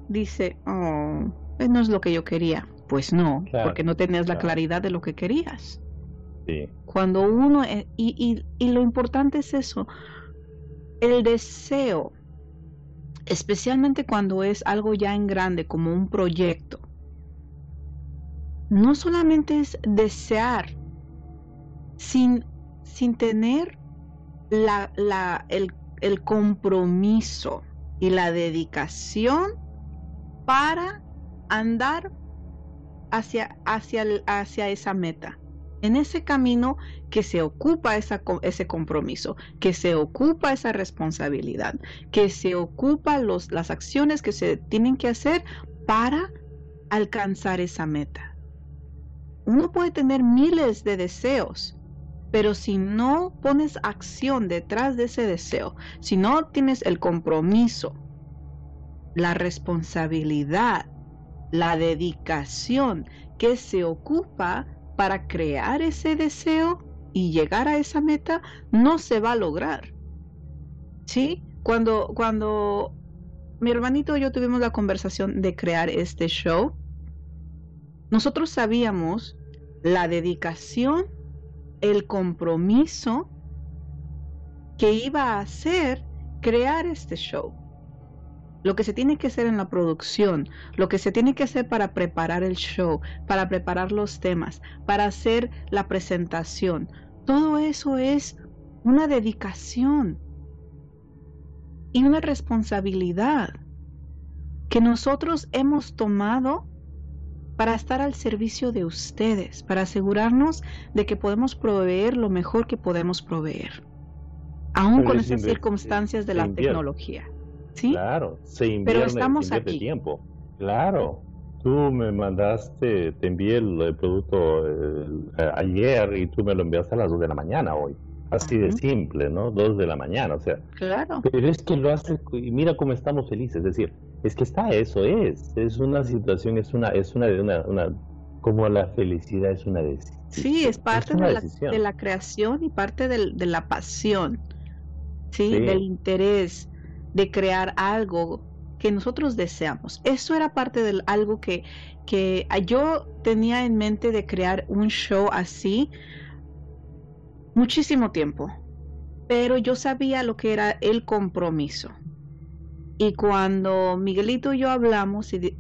dice, oh, no es lo que yo quería. Pues no, porque no tenías la claridad de lo que querías. Cuando uno, eh, y, y, y lo importante es eso, el deseo, especialmente cuando es algo ya en grande, como un proyecto, no solamente es desear sin, sin tener la, la, el, el compromiso y la dedicación para andar hacia, hacia, hacia esa meta. En ese camino que se ocupa ese compromiso, que se ocupa esa responsabilidad, que se ocupa los, las acciones que se tienen que hacer para alcanzar esa meta. Uno puede tener miles de deseos, pero si no pones acción detrás de ese deseo, si no tienes el compromiso, la responsabilidad, la dedicación que se ocupa para crear ese deseo y llegar a esa meta, no se va a lograr. ¿Sí? Cuando, cuando mi hermanito y yo tuvimos la conversación de crear este show, nosotros sabíamos la dedicación, el compromiso que iba a hacer crear este show lo que se tiene que hacer en la producción, lo que se tiene que hacer para preparar el show, para preparar los temas, para hacer la presentación. Todo eso es una dedicación y una responsabilidad que nosotros hemos tomado para estar al servicio de ustedes, para asegurarnos de que podemos proveer lo mejor que podemos proveer, aún con esas circunstancias de la tecnología. Claro, se invierte, Pero estamos aquí. tiempo. Claro. Tú me mandaste, te envié el, producto ayer y tú me lo enviaste a las 2 de la mañana hoy. Así de simple, ¿no? 2 de la mañana, o sea. Claro. Pero es que lo hace, y mira cómo estamos felices. Es decir, es que está, eso es. Es una situación, es una, es una, una, una como la felicidad es una decisión. Sí, es parte de, la, de, la, creación y parte del, de la pasión, ¿sí? Del interés de crear algo que nosotros deseamos. Eso era parte de algo que, que yo tenía en mente de crear un show así muchísimo tiempo, pero yo sabía lo que era el compromiso. Y cuando Miguelito y yo hablamos y,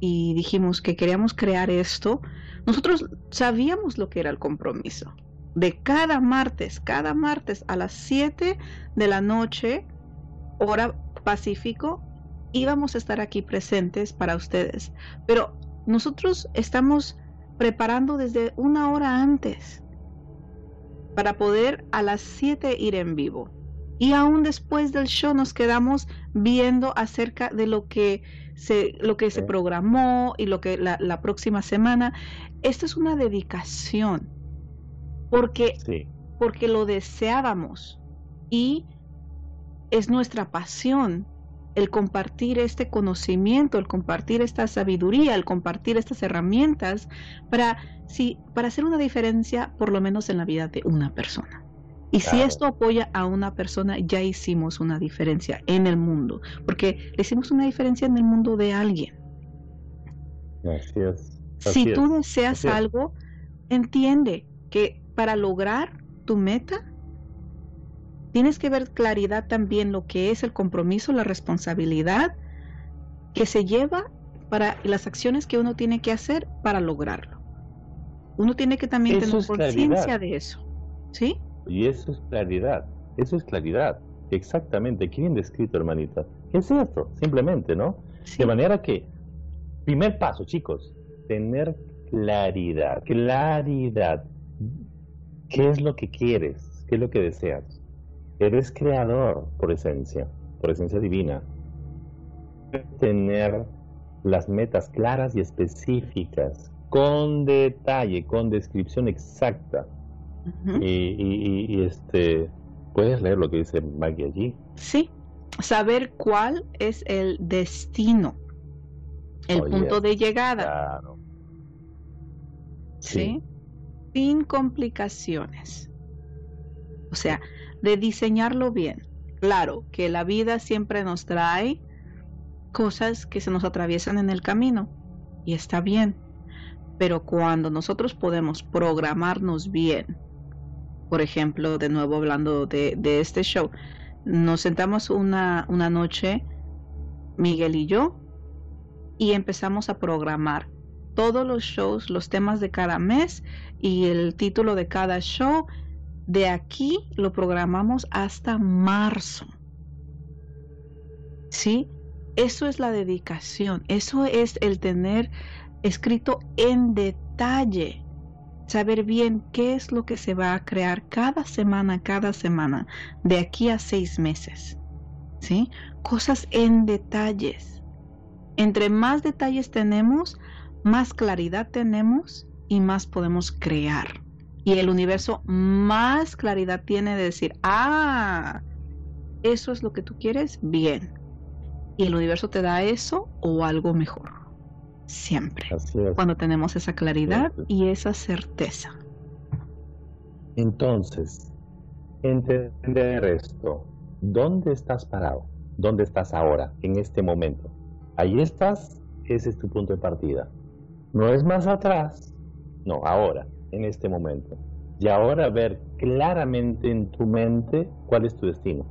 y dijimos que queríamos crear esto, nosotros sabíamos lo que era el compromiso. De cada martes, cada martes a las 7 de la noche, hora Pacífico, íbamos a estar aquí presentes para ustedes. Pero nosotros estamos preparando desde una hora antes para poder a las 7 ir en vivo. Y aún después del show nos quedamos viendo acerca de lo que se, lo que se programó y lo que la, la próxima semana. Esto es una dedicación porque, porque lo deseábamos y es nuestra pasión el compartir este conocimiento, el compartir esta sabiduría, el compartir estas herramientas para, sí, para hacer una diferencia por lo menos en la vida de una persona. Y si esto apoya a una persona, ya hicimos una diferencia en el mundo, porque le hicimos una diferencia en el mundo de alguien. si tú deseas algo, entiende que para lograr tu meta, Tienes que ver claridad también lo que es el compromiso, la responsabilidad que se lleva para las acciones que uno tiene que hacer para lograrlo. Uno tiene que también tener conciencia de eso. ¿Sí? Y eso es claridad. Eso es claridad. Exactamente. Qué bien descrito, hermanita. ¿Qué es esto? Simplemente, ¿no? De manera que, primer paso, chicos, tener claridad. Claridad ¿Qué es lo que quieres? ¿Qué es lo que deseas? Eres creador por esencia, por esencia divina. Tener las metas claras y específicas, con detalle, con descripción exacta. y, este, ¿puedes leer lo que dice Maggie allí? Sí, saber cuál es el destino, el punto de llegada. Claro. ¿Sí? Sin complicaciones. O sea, de diseñarlo bien. Claro que la vida siempre nos trae cosas que se nos atraviesan en el camino y está bien. Pero cuando nosotros podemos programarnos bien, por ejemplo, de nuevo hablando de, este show, nos sentamos una, una noche, Miguel y yo, y empezamos a programar todos los shows, los temas de cada mes y el título de cada show. De aquí lo programamos hasta marzo. ¿Sí? Eso es la dedicación, eso es el tener escrito en detalle saber bien qué es lo que se va a crear cada semana, cada semana, de aquí a seis meses. ¿Sí? Cosas en detalles. Entre más detalles tenemos, más claridad tenemos y más podemos crear. Y el universo más claridad tiene de decir, ah, eso es lo que tú quieres, bien. Y el universo te da eso o algo mejor siempre. Cuando tenemos esa claridad y esa certeza. Entonces, entender esto, ¿dónde estás parado? ¿Dónde estás ahora, en este momento? Ahí estás, ese es tu punto de partida. No es más atrás, no, ahora, en este momento. Y ahora ver claramente en tu mente cuál es tu destino.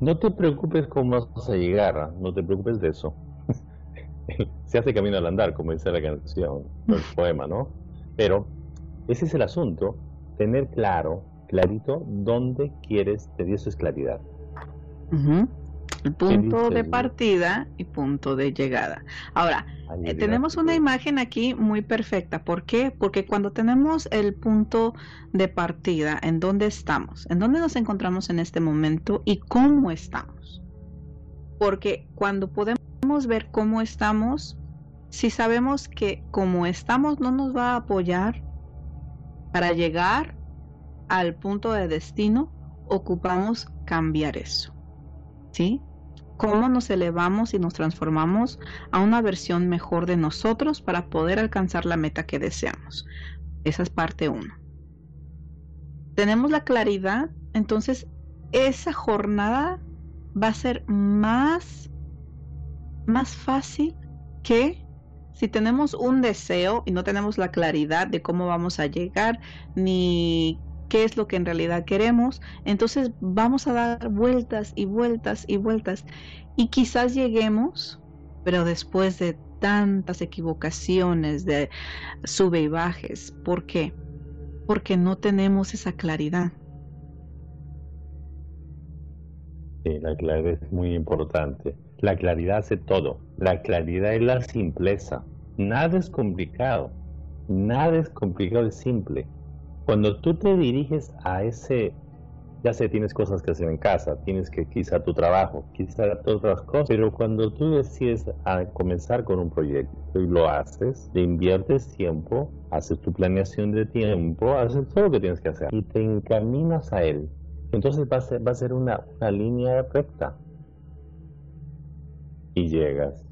No te preocupes cómo vas a llegar, no te preocupes de eso [LAUGHS] se hace camino al andar, como dice la canción, el [LAUGHS] poema, ¿no? Pero ese es el asunto, tener claro, clarito, dónde quieres, te eso es claridad. El punto de partida y punto de llegada. Ahora, eh, tenemos una imagen aquí muy perfecta. ¿Por qué? Porque cuando tenemos el punto de partida, en dónde estamos, en dónde nos encontramos en este momento y cómo estamos. Porque cuando podemos ver cómo estamos, si sabemos que como estamos no nos va a apoyar para llegar al punto de destino, ocupamos cambiar eso. ¿Sí? Cómo nos elevamos y nos transformamos a una versión mejor de nosotros para poder alcanzar la meta que deseamos. Esa es parte uno. Tenemos la claridad, entonces esa jornada va a ser más más fácil que si tenemos un deseo y no tenemos la claridad de cómo vamos a llegar ni qué es lo que en realidad queremos, entonces vamos a dar vueltas y vueltas y vueltas y quizás lleguemos, pero después de tantas equivocaciones, de sube y bajes. ¿Por qué? Porque no tenemos esa claridad. Sí, la claridad es muy importante. La claridad hace todo. La claridad es la simpleza. Nada es complicado. Nada es complicado, es simple. Cuando tú te diriges a ese, ya sé, tienes cosas que hacer en casa, tienes que quizá tu trabajo, quizá otras cosas, pero cuando tú decides a comenzar con un proyecto y lo haces, te inviertes tiempo, haces tu planeación de tiempo, haces todo lo que tienes que hacer y te encaminas a él. Entonces va a ser, va a ser una, una línea recta y llegas.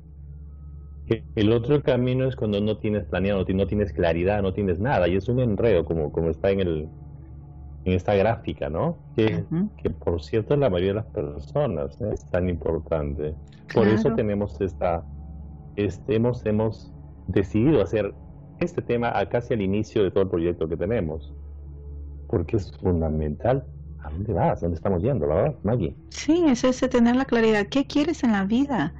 El otro camino es cuando no tienes planeado, no tienes claridad, no tienes nada, y es un enredo, como, como está en, el, en esta gráfica, ¿no? Que, que por cierto la mayoría de las personas ¿eh? es tan importante. Por eso tenemos esta, este, hemos, hemos decidido hacer este tema casi al inicio de todo el proyecto que tenemos, porque es fundamental ¿A dónde vas? ¿Dónde estamos yendo, verdad, Maggie? Sí, es ese tener la claridad. ¿Qué quieres en la vida?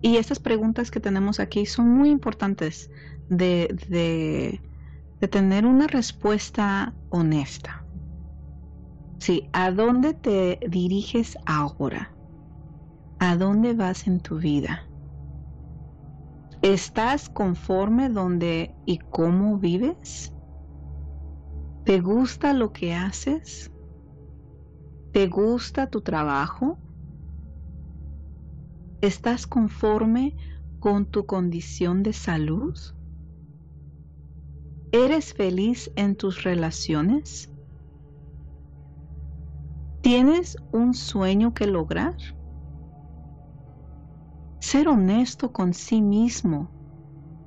Y estas preguntas que tenemos aquí son muy importantes de, de, tener una respuesta honesta. Sí, ¿a dónde te diriges ahora? ¿A dónde vas en tu vida? ¿Estás conforme donde y cómo vives? ¿Te gusta lo que haces? ¿Te gusta tu trabajo? ¿Estás conforme con tu condición de salud? ¿Eres feliz en tus relaciones? ¿Tienes un sueño que lograr? Ser honesto con sí mismo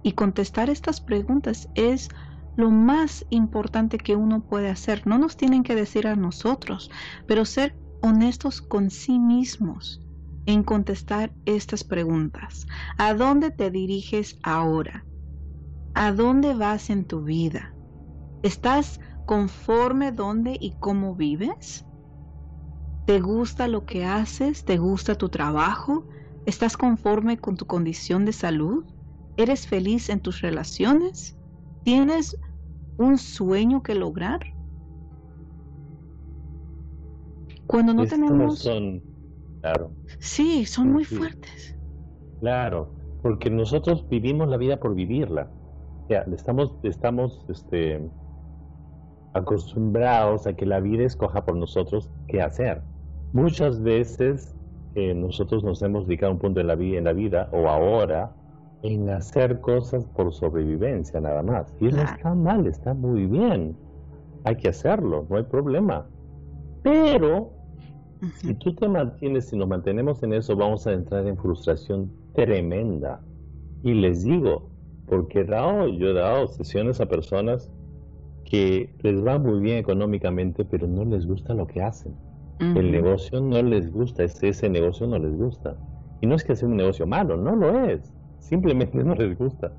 y contestar estas preguntas es lo más importante que uno puede hacer. No nos tienen que decir a nosotros, pero ser honestos con sí mismos en contestar estas preguntas. ¿A dónde te diriges ahora? ¿A dónde vas en tu vida? ¿Estás conforme dónde y cómo vives? ¿Te gusta lo que haces? ¿Te gusta tu trabajo? ¿Estás conforme con tu condición de salud? ¿Eres feliz en tus relaciones? ¿Tienes un sueño que lograr? Cuando no tenemos... Son, claro. Sí, son muy fuertes. Claro, porque nosotros vivimos la vida por vivirla estamos, estamos este, acostumbrados a que la vida escoja por nosotros qué hacer. Muchas veces eh, nosotros nos hemos dedicado un punto en la, vida, en la vida o ahora en hacer cosas por sobrevivencia nada más. Y no está mal, está muy bien. Hay que hacerlo, no hay problema. Pero si tú te mantienes, si nos mantenemos en eso, vamos a entrar en frustración tremenda. Y les digo, porque dado, yo he dado sesiones a personas que les va muy bien económicamente, pero no les gusta lo que hacen. El negocio no les gusta, ese, ese negocio no les gusta. Y no es que sea un negocio malo, no lo es. Simplemente [LAUGHS] no les gusta.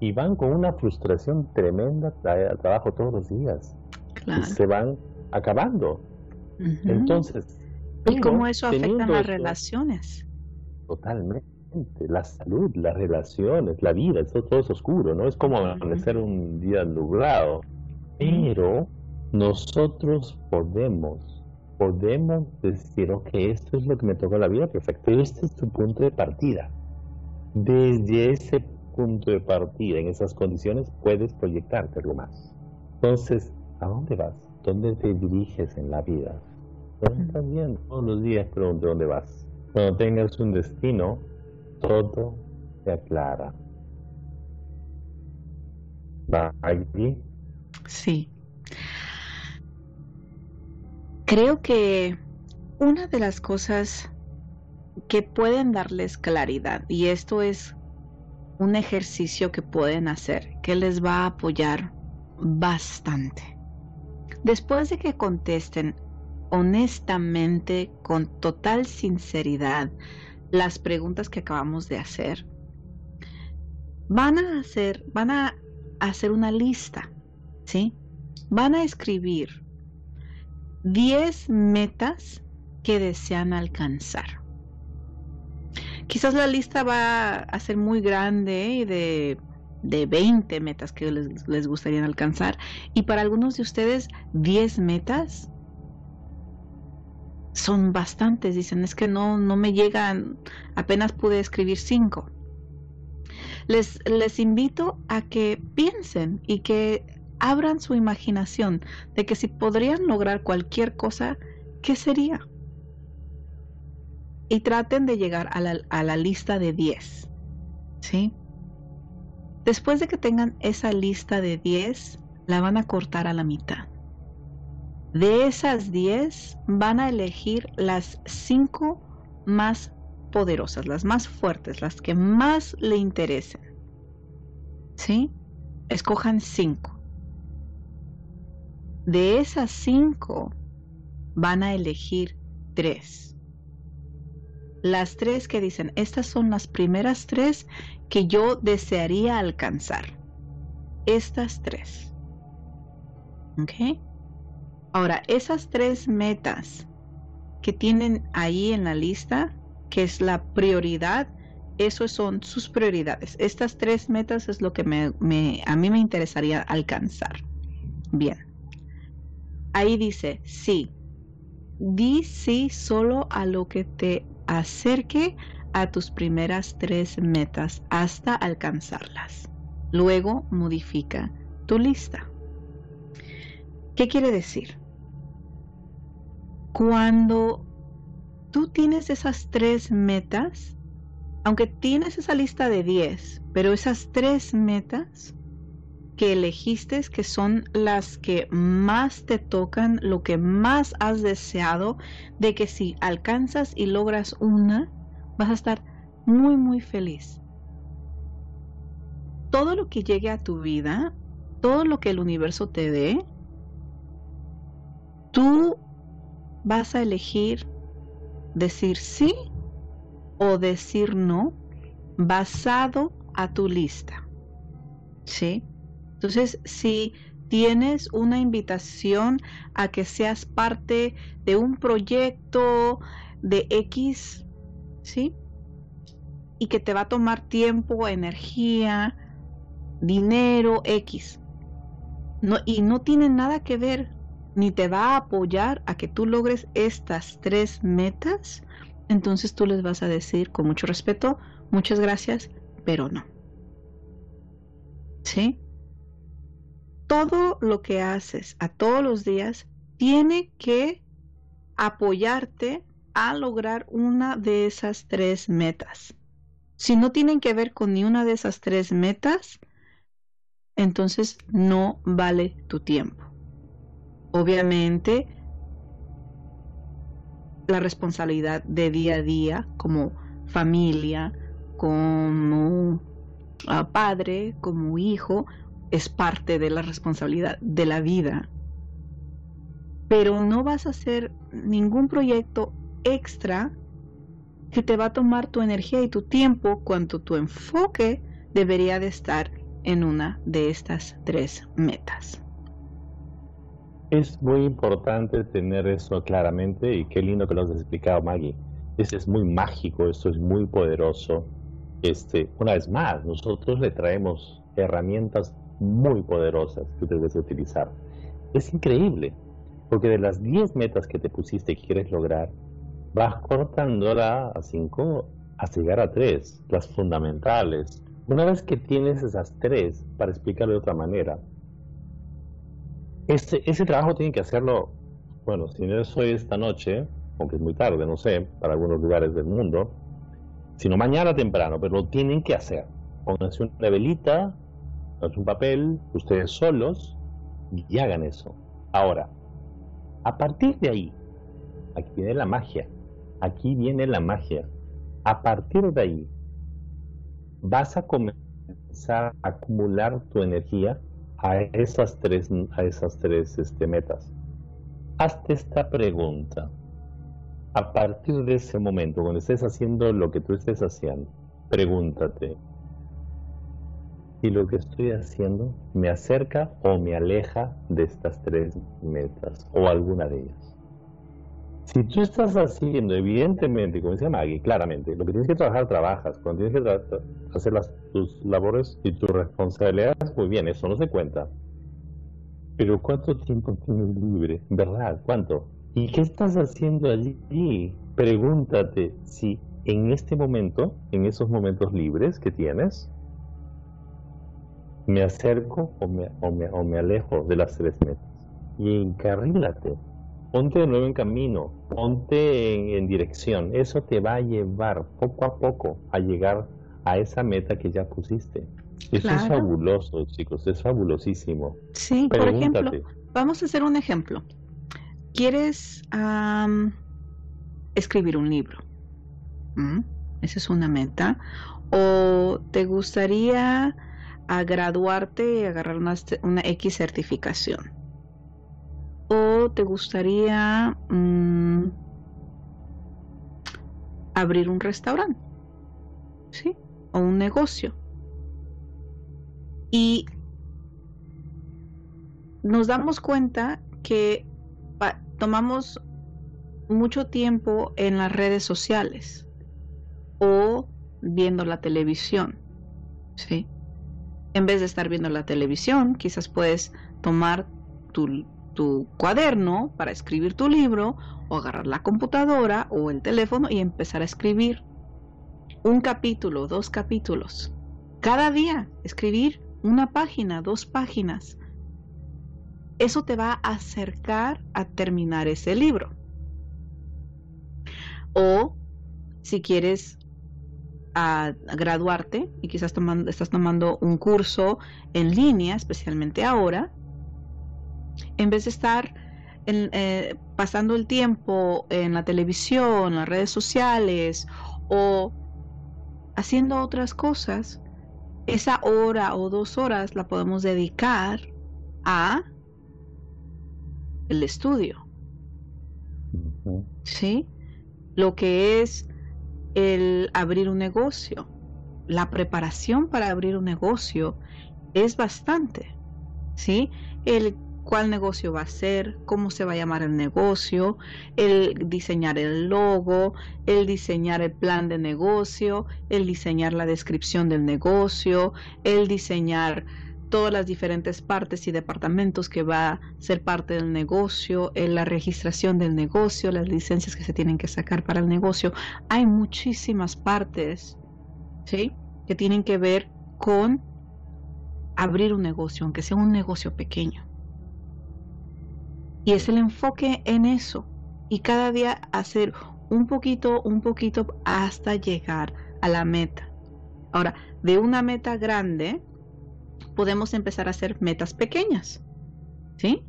Y van con una frustración tremenda al trabajo todos los días. Y se van acabando. Entonces. ¿Y cómo eso afecta a las relaciones? Totalmente la salud, las relaciones, la vida, eso todo es oscuro, ¿no? Es como amanecer un día nublado. Pero nosotros podemos, podemos decir, ok, esto es lo que me tocó la vida, perfecto, este es tu punto de partida. Desde ese punto de partida, en esas condiciones, puedes proyectarte algo más. Entonces, ¿a dónde vas? ¿Dónde te diriges en la vida? ¿Dónde estás bien? Todos los días pregunto dónde vas. Cuando tengas un destino, todo se aclara. ¿Va allí? Sí. Creo que una de las cosas que pueden darles claridad, y esto es un ejercicio que pueden hacer, que les va a apoyar bastante. Después de que contesten honestamente, con total sinceridad, las preguntas que acabamos de hacer, van a hacer, van a hacer una lista, ¿sí? Van a escribir 10 metas que desean alcanzar. Quizás la lista va a ser muy grande y de, de 20 metas que les, les gustaría alcanzar. Y para algunos de ustedes, 10 metas son bastantes, dicen, es que no, no me llegan, apenas pude escribir cinco. Les, les invito a que piensen y que abran su imaginación de que si podrían lograr cualquier cosa, ¿qué sería? Y traten de llegar a la, a la lista de 10. ¿Sí? Después de que tengan esa lista de 10, la van a cortar a la mitad. De esas 10 van a elegir las 5 más poderosas, las más fuertes, las que más le interesen. ¿Sí? Escojan 5. De esas 5 van a elegir 3. Las 3 que dicen, estas son las primeras 3 que yo desearía alcanzar. Estas 3. ¿Ok? Ahora, esas tres metas que tienen ahí en la lista, que es la prioridad, eso son sus prioridades. Estas tres metas es lo que a mí me interesaría alcanzar. Bien. Ahí dice, sí. Di sí solo a lo que te acerque a tus primeras tres metas hasta alcanzarlas. Luego modifica tu lista. ¿Qué quiere decir? Cuando tú tienes esas tres metas, aunque tienes esa lista de 10, pero esas tres metas que elegiste, que son las que más te tocan, lo que más has deseado, de que si alcanzas y logras una, vas a estar muy, muy feliz. Todo lo que llegue a tu vida, todo lo que el universo te dé, tú vas a elegir decir sí o decir no basado a tu lista. ¿Sí? Entonces, si tienes una invitación a que seas parte de un proyecto de X, ¿sí? Y que te va a tomar tiempo, energía, dinero, X. No, y no tiene nada que ver, ni te va a apoyar a que tú logres estas tres metas, entonces tú les vas a decir con mucho respeto, muchas gracias, pero no. ¿Sí? Todo lo que haces a todos los días tiene que apoyarte a lograr una de esas tres metas. Si no tienen que ver con ni una de esas tres metas, entonces no vale tu tiempo. Obviamente, la responsabilidad de día a día como familia, como ah, padre, como hijo, es parte de la responsabilidad de la vida. Pero no vas a hacer ningún proyecto extra que te va a tomar tu energía y tu tiempo cuando tu enfoque debería de estar en una de estas tres metas. Es muy importante tener eso claramente y qué lindo que lo has explicado, Maggie. Este es muy mágico, esto es muy poderoso. Este, una vez más, nosotros le traemos herramientas muy poderosas que debes utilizar. Es increíble, porque de las 10 metas que te pusiste y quieres lograr, vas cortándola a 5 hasta llegar a 3, las fundamentales. Una vez que tienes esas 3, para explicarlo de otra manera, ese, ese trabajo tiene que hacerlo, bueno, si no es hoy esta noche, aunque es muy tarde, no sé, para algunos lugares del mundo, sino mañana temprano, pero lo tienen que hacer. Pónganse una velita, pónganse un papel, ustedes solos, y hagan eso. Ahora, a partir de ahí, aquí viene la magia, aquí viene la magia. A partir de ahí, vas a comenzar a acumular tu energía a esas tres, a esas tres este, metas. Hazte esta pregunta. A partir de ese momento, cuando estés haciendo lo que tú estés haciendo, pregúntate, ¿y lo que estoy haciendo me acerca o me aleja de estas tres metas o alguna de ellas? Si [LAUGHS] tú estás haciendo, evidentemente, como dice Maggie, claramente, lo que tienes que trabajar, trabajas. Cuando tienes que hacer las, tus labores y tus responsabilidades, muy bien, eso no se cuenta. Pero ¿cuánto tiempo tienes libre? ¿Verdad? ¿Cuánto? ¿Y qué estás haciendo allí? Pregúntate si en este momento, en esos momentos libres que tienes, me acerco o me, o me, o me alejo de las tres metas. Y encarrílate ponte de nuevo en camino, ponte en, dirección. Eso te va a llevar poco a poco a llegar a esa meta que ya pusiste. Eso es fabuloso, chicos, es fabulosísimo. Sí, por ejemplo, vamos a hacer un ejemplo. ¿Quieres escribir un libro? ¿Mm? Esa es una meta. ¿O te gustaría a graduarte y agarrar una, una X certificación? ¿O te gustaría mm, abrir un restaurante? ¿Sí? O un negocio. Y nos damos cuenta que tomamos mucho tiempo en las redes sociales o viendo la televisión. ¿sí? En vez de estar viendo la televisión, quizás puedes tomar tu, tu cuaderno para escribir tu libro o agarrar la computadora o el teléfono y empezar a escribir un capítulo, dos capítulos. Cada día escribir una página, dos páginas. eso te va a acercar a terminar ese libro. O si quieres a, graduarte y quizás tomando, estás tomando un curso en línea, especialmente ahora, en vez de estar eh, pasando el tiempo en la televisión, en las redes sociales o haciendo otras cosas, esa hora o dos horas la podemos dedicar a el estudio. ¿Sí? Lo que es el abrir un negocio. La preparación para abrir un negocio es bastante. ¿Sí? El cuál negocio va a ser, cómo se va a llamar el negocio, el diseñar el logo, el diseñar el plan de negocio, el diseñar la descripción del negocio, el diseñar todas las diferentes partes y departamentos que va a ser parte del negocio, en la registración del negocio, las licencias que se tienen que sacar para el negocio. Hay muchísimas partes, ¿sí? Que tienen que ver con abrir un negocio, aunque sea un negocio pequeño. Y es el enfoque en eso. Y cada día hacer un poquito, un poquito hasta llegar a la meta. Ahora, de una meta grande, podemos empezar a hacer metas pequeñas. ¿Sí?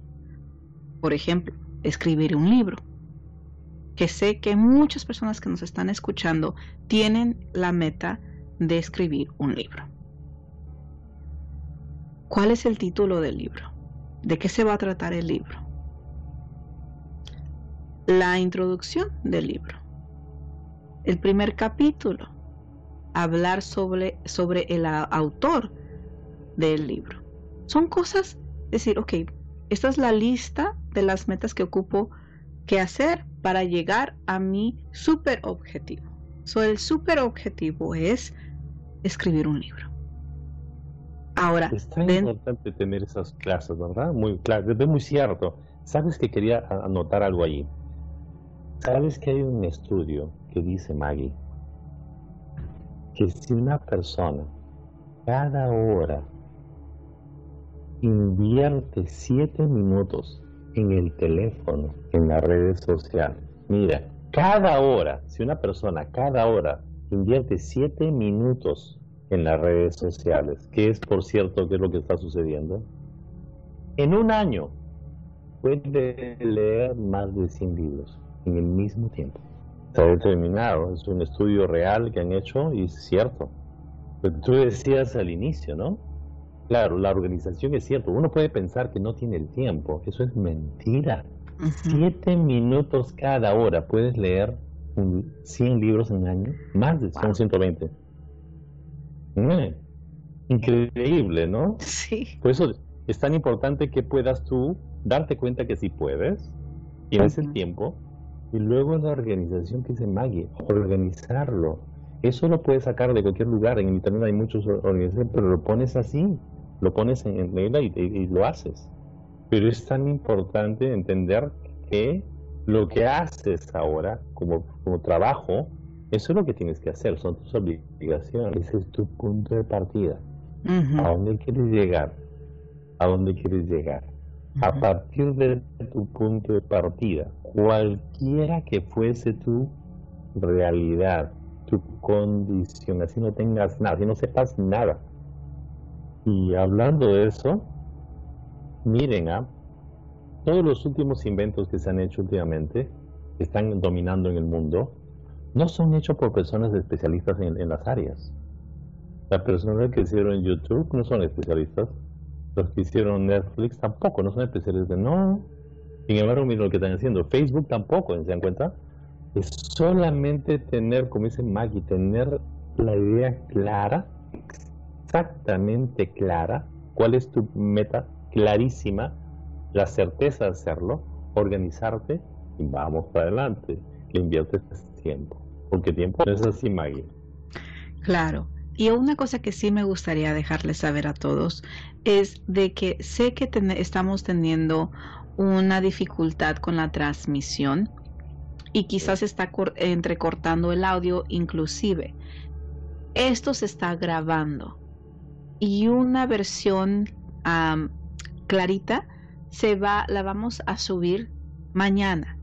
Por ejemplo, escribir un libro. Que sé que muchas personas que nos están escuchando tienen la meta de escribir un libro. ¿Cuál es el título del libro? ¿De qué se va a tratar el libro? La introducción del libro. El primer capítulo, hablar sobre, sobre el autor del libro. Son cosas, decir, ok, esta es la lista de las metas que ocupo que hacer para llegar a mi super objetivo. So, el super objetivo es escribir un libro. Ahora, es tan importante tener esas clases, ¿verdad? Muy claro, es muy cierto. Sabes que quería anotar algo allí. ¿Sabes que hay un estudio que dice Maggie? Que si una persona cada hora invierte siete minutos en el teléfono, en las redes sociales, mira, cada hora, si una persona cada hora invierte siete minutos en las redes sociales, que es por cierto que es lo que está sucediendo, en un año puede leer más de 100 libros en el mismo tiempo. Está determinado, es un estudio real que han hecho y es cierto. Pero tú decías al inicio, ¿no? Claro, la organización es cierto. Uno puede pensar que no tiene el tiempo. Eso es mentira. Siete minutos cada hora. Puedes leer 100 libros en un año. Más de son 120. Mm, increíble, ¿no? Sí. Por eso es tan importante que puedas tú darte cuenta que si puedes, tienes el tiempo y luego la organización que dice Maggie, organizarlo. Eso lo puedes sacar de cualquier lugar. En internet hay muchos organizaciones, pero lo pones así, lo pones en, en y, y, lo haces. Pero es tan importante entender que lo que haces ahora como, como trabajo, eso es lo que tienes que hacer, son tus obligaciones, ese es tu punto de partida. ¿A dónde quieres llegar? ¿A dónde quieres llegar? A partir de tu punto de partida, cualquiera que fuese tu realidad, tu condición, así no tengas nada, así no sepas nada. Y hablando de eso, miren a ¿ah? todos los últimos inventos que se han hecho últimamente, que están dominando en el mundo, no son hechos por personas especialistas en, en las áreas. Las personas que hicieron YouTube no son especialistas. Los que hicieron Netflix tampoco, no son especialistas. No, sin embargo, miren lo que están haciendo. Facebook tampoco, ¿se dan cuenta? Es solamente tener, como dice Maggie, tener la idea clara, exactamente clara, cuál es tu meta, clarísima, la certeza de hacerlo, organizarte y vamos para adelante. Le inviertes tiempo. Porque tiempo no es así, Maggie. Claro. Y una cosa que sí me gustaría dejarles saber a todos es de que sé que estamos teniendo una dificultad con la transmisión y quizás está entrecortando el audio inclusive. Esto se está grabando y una versión clarita se va, la vamos a subir mañana.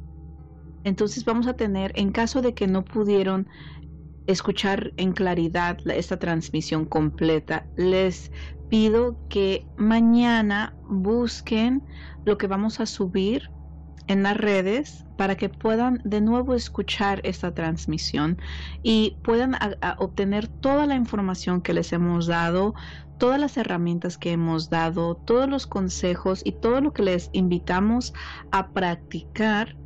Entonces vamos a tener, en caso de que no pudieron escuchar en claridad esta transmisión completa, les pido que mañana busquen lo que vamos a subir en las redes para que puedan de nuevo escuchar esta transmisión y puedan obtener toda la información que les hemos dado, todas las herramientas que hemos dado, todos los consejos y todo lo que les invitamos a practicar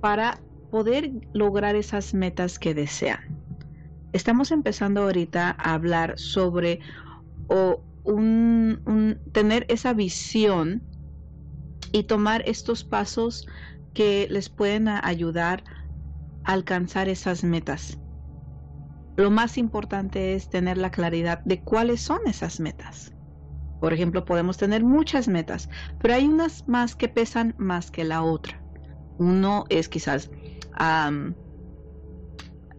para poder lograr esas metas que desean. Estamos empezando ahorita a hablar sobre o tener esa visión y tomar estos pasos que les pueden ayudar a alcanzar esas metas. Lo más importante es tener la claridad de cuáles son esas metas. Por ejemplo, podemos tener muchas metas, pero hay unas más que pesan más que la otra. Uno es quizás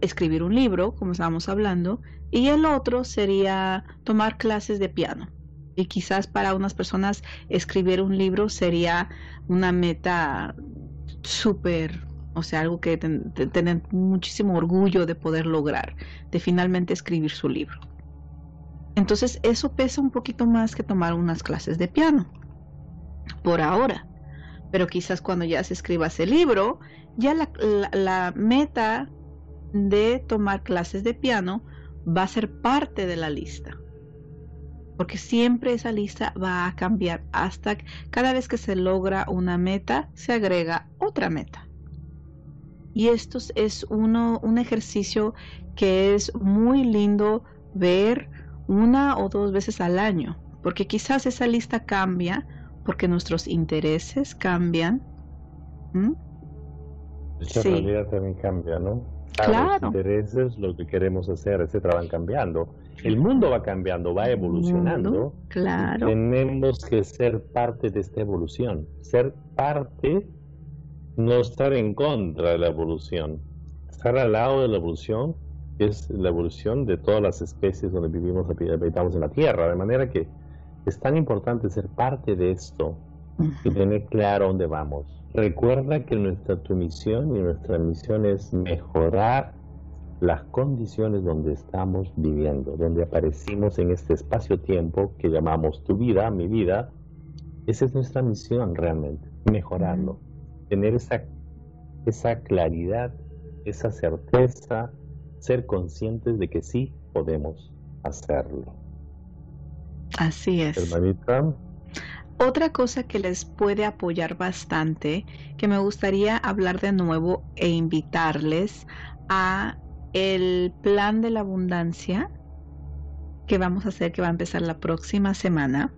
escribir un libro, como estábamos hablando, y el otro sería tomar clases de piano. Y quizás para unas personas escribir un libro sería una meta súper, o sea, algo que tener muchísimo orgullo de poder lograr, de finalmente escribir su libro. Entonces eso pesa un poquito más que tomar unas clases de piano, por ahora. Pero quizás cuando ya se escriba ese libro, ya la, la meta de tomar clases de piano va a ser parte de la lista. Porque siempre esa lista va a cambiar hasta cada vez que se logra una meta, se agrega otra meta. Y esto es uno, un ejercicio que es muy lindo ver una o dos veces al año, porque quizás esa lista cambia porque nuestros intereses cambian. ¿Mm? realidad también cambia, ¿no? Claro. los intereses, lo que queremos hacer, etcétera, van cambiando. El mundo va cambiando, va evolucionando. claro. Tenemos que ser parte de esta evolución. Ser parte, no estar en contra de la evolución. Estar al lado de la evolución es la evolución de todas las especies donde vivimos, habitamos en la Tierra. De manera que es tan importante ser parte de esto y tener claro dónde vamos. Recuerda que nuestra tu misión y nuestra misión es mejorar las condiciones donde estamos viviendo, donde aparecimos en este espacio-tiempo que llamamos tu vida, mi vida. Esa es nuestra misión realmente, mejorarlo, tener esa, esa claridad, esa certeza, ser conscientes de que sí podemos hacerlo. Así es. Hermanita. Otra cosa que les puede apoyar bastante, que me gustaría hablar de nuevo e invitarles a el plan de la abundancia que vamos a hacer, que va a empezar la próxima semana.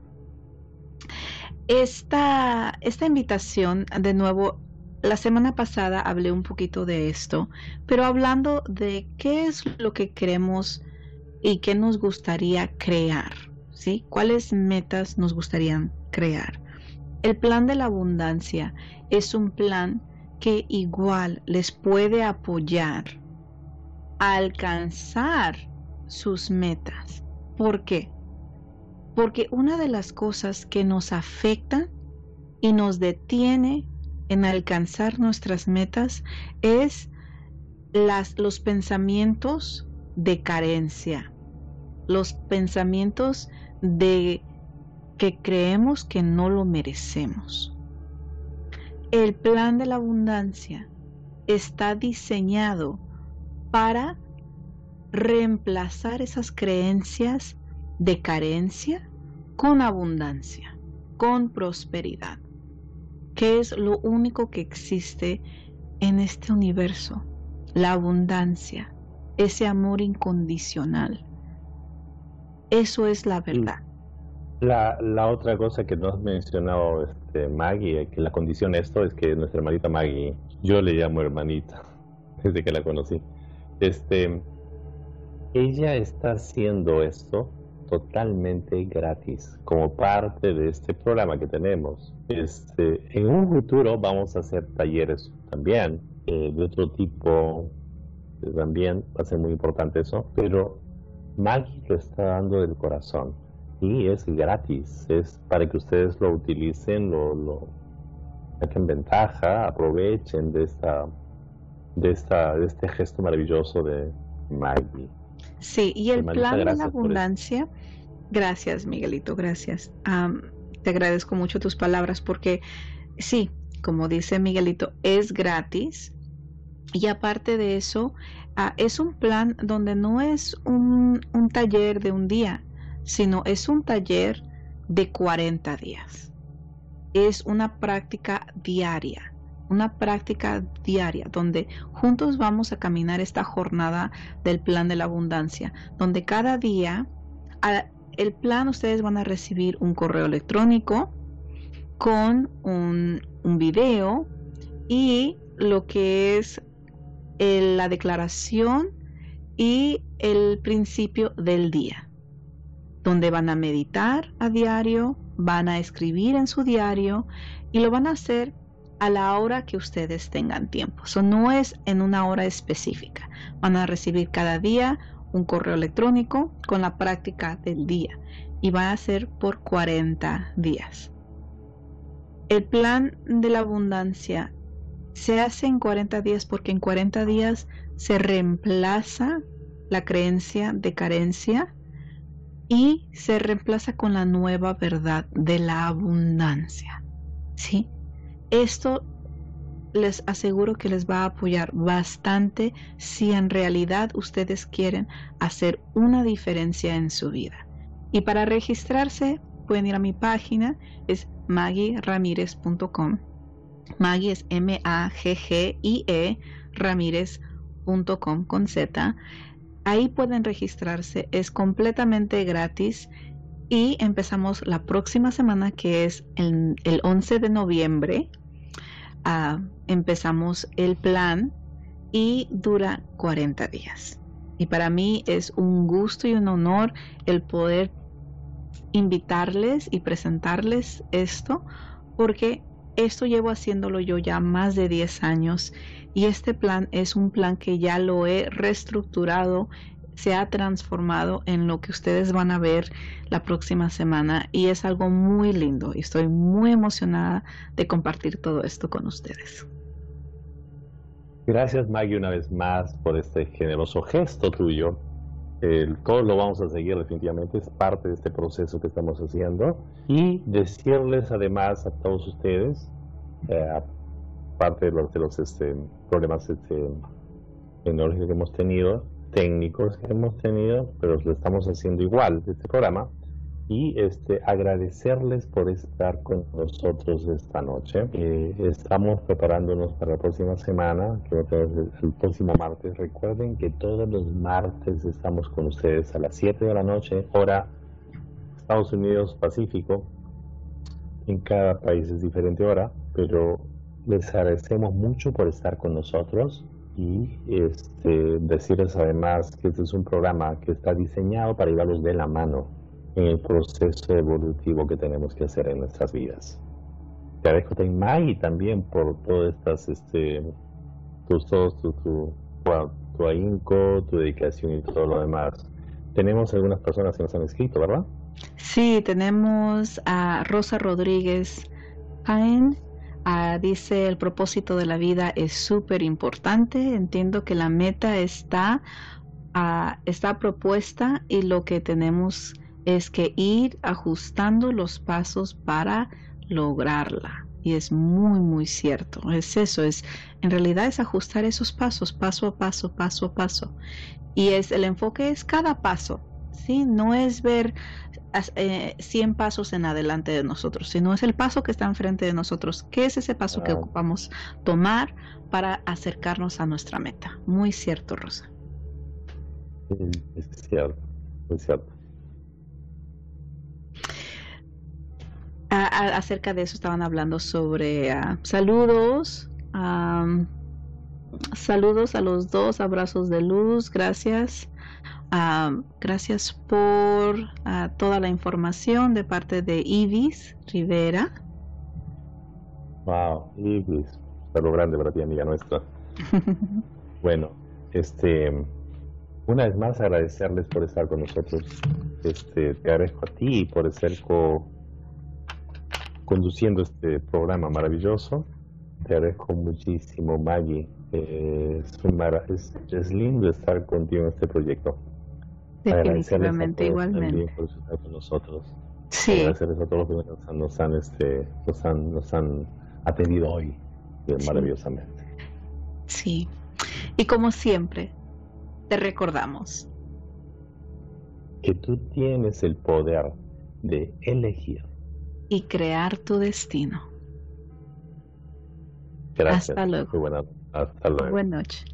Esta, esta invitación, de nuevo, la semana pasada hablé un poquito de esto, pero hablando de qué es lo que queremos y qué nos gustaría crear, ¿sí? ¿Cuáles metas nos gustarían crear. El plan de la abundancia es un plan que igual les puede apoyar a alcanzar sus metas. ¿Por qué? Porque una de las cosas que nos afecta y nos detiene en alcanzar nuestras metas es las, los pensamientos de carencia, los pensamientos de que creemos que no lo merecemos. El plan de la abundancia está diseñado para reemplazar esas creencias de carencia con abundancia, con prosperidad, que es lo único que existe en este universo, la abundancia, ese amor incondicional. Eso es la verdad. La, la otra cosa que no has mencionado, este, Maggie, que la condición esto es que nuestra hermanita Maggie, yo le llamo hermanita [LAUGHS] desde que la conocí, este, ella está haciendo esto totalmente gratis como parte de este programa que tenemos. Este, en un futuro vamos a hacer talleres también eh, de otro tipo, también va a ser muy importante eso, pero Maggie lo está dando del corazón es gratis, es para que ustedes lo utilicen, lo, lo, saquen ventaja, aprovechen de esta, de esta, de este gesto maravilloso de Maggie. Sí, y el plan de la abundancia, gracias Miguelito, gracias. te agradezco mucho tus palabras porque sí, como dice Miguelito, es gratis. Y aparte de eso, ah, es un plan donde no es un, un taller de un día, sino es un taller de 40 días. Es una práctica diaria, una práctica diaria donde juntos vamos a caminar esta jornada del plan de la abundancia, donde cada día el plan ustedes van a recibir un correo electrónico con un, un video y lo que es la declaración y el principio del día donde van a meditar a diario, van a escribir en su diario y lo van a hacer a la hora que ustedes tengan tiempo. Eso no es en una hora específica. Van a recibir cada día un correo electrónico con la práctica del día y va a ser por 40 días. El plan de la abundancia se hace en 40 días porque en 40 días se reemplaza la creencia de carencia y se reemplaza con la nueva verdad de la abundancia. ¿Sí? Esto les aseguro que les va a apoyar bastante si en realidad ustedes quieren hacer una diferencia en su vida. Y para registrarse pueden ir a mi página, es maggieramírez.com. Maggie es M-A-G-G-I-E ramírez.com con Z. Ahí pueden registrarse, es completamente gratis y empezamos la próxima semana que es el, 11 de noviembre. Ah, empezamos el plan y dura 40 días. Y para mí es un gusto y un honor el poder invitarles y presentarles esto porque esto llevo haciéndolo yo ya más de 10 años y este plan es un plan que ya lo he reestructurado, se ha transformado en lo que ustedes van a ver la próxima semana y es algo muy lindo y estoy muy emocionada de compartir todo esto con ustedes. Gracias Maggie una vez más por este generoso gesto tuyo. todos lo vamos a seguir definitivamente, es parte de este proceso que estamos haciendo. Y decirles además a todos ustedes, eh, parte de los, de los este, problemas este, tecnológicos que hemos tenido, técnicos que hemos tenido, pero lo estamos haciendo igual este programa. Y este, agradecerles por estar con nosotros esta noche. Eh, estamos preparándonos para la próxima semana, que va a ser el próximo martes. Recuerden que todos los martes estamos con ustedes a las 7 de la noche, hora Estados Unidos Pacífico. En cada país es diferente hora, pero les agradecemos mucho por estar con nosotros y este, decirles además que este es un programa que está diseñado para llevarlos de la mano en el proceso evolutivo que tenemos que hacer en nuestras vidas. Te agradezco y también por todas estas, este, tus, todos, tu, tu, tu ahínco, tu dedicación y todo lo demás. Tenemos algunas personas que nos han escrito, ¿verdad? Sí, tenemos a Rosa Rodríguez Paen Ah, dice el propósito de la vida es súper importante. Entiendo que la meta está, uh, está propuesta y lo que tenemos es que ir ajustando los pasos para lograrla. Y es muy, muy cierto. Es eso, es en realidad es ajustar esos pasos, paso a paso, paso a paso. Y es el enfoque es cada paso, ¿sí? No es ver 100 eh, pasos en adelante de nosotros, sino es el paso que está enfrente de nosotros. ¿Qué es ese paso que ocupamos tomar para acercarnos a nuestra meta? Muy cierto, Rosa. Es cierto, muy cierto. acerca de eso estaban hablando sobre ah, saludos. saludos a los dos, abrazos de luz, gracias. Ah, gracias por ah, toda la información de parte de Ivis Rivera. Wow, Ivis, lo grande para ti, amiga nuestra. [LAUGHS] bueno, este, una vez más agradecerles por estar con nosotros. Este, te agradezco a ti por ser co conduciendo este programa maravilloso. Te agradezco muchísimo, Maggie. Eh, es, es, lindo estar contigo en este proyecto. Definitivamente, igualmente. Por estar con nosotros. Sí. Agradecerles a todos los que nos han, este, nos han, nos han atendido hoy maravillosamente. Sí. Y como siempre, te recordamos que tú tienes el poder de elegir y crear tu destino. Gracias. Hasta luego. hasta luego. Buenas noches.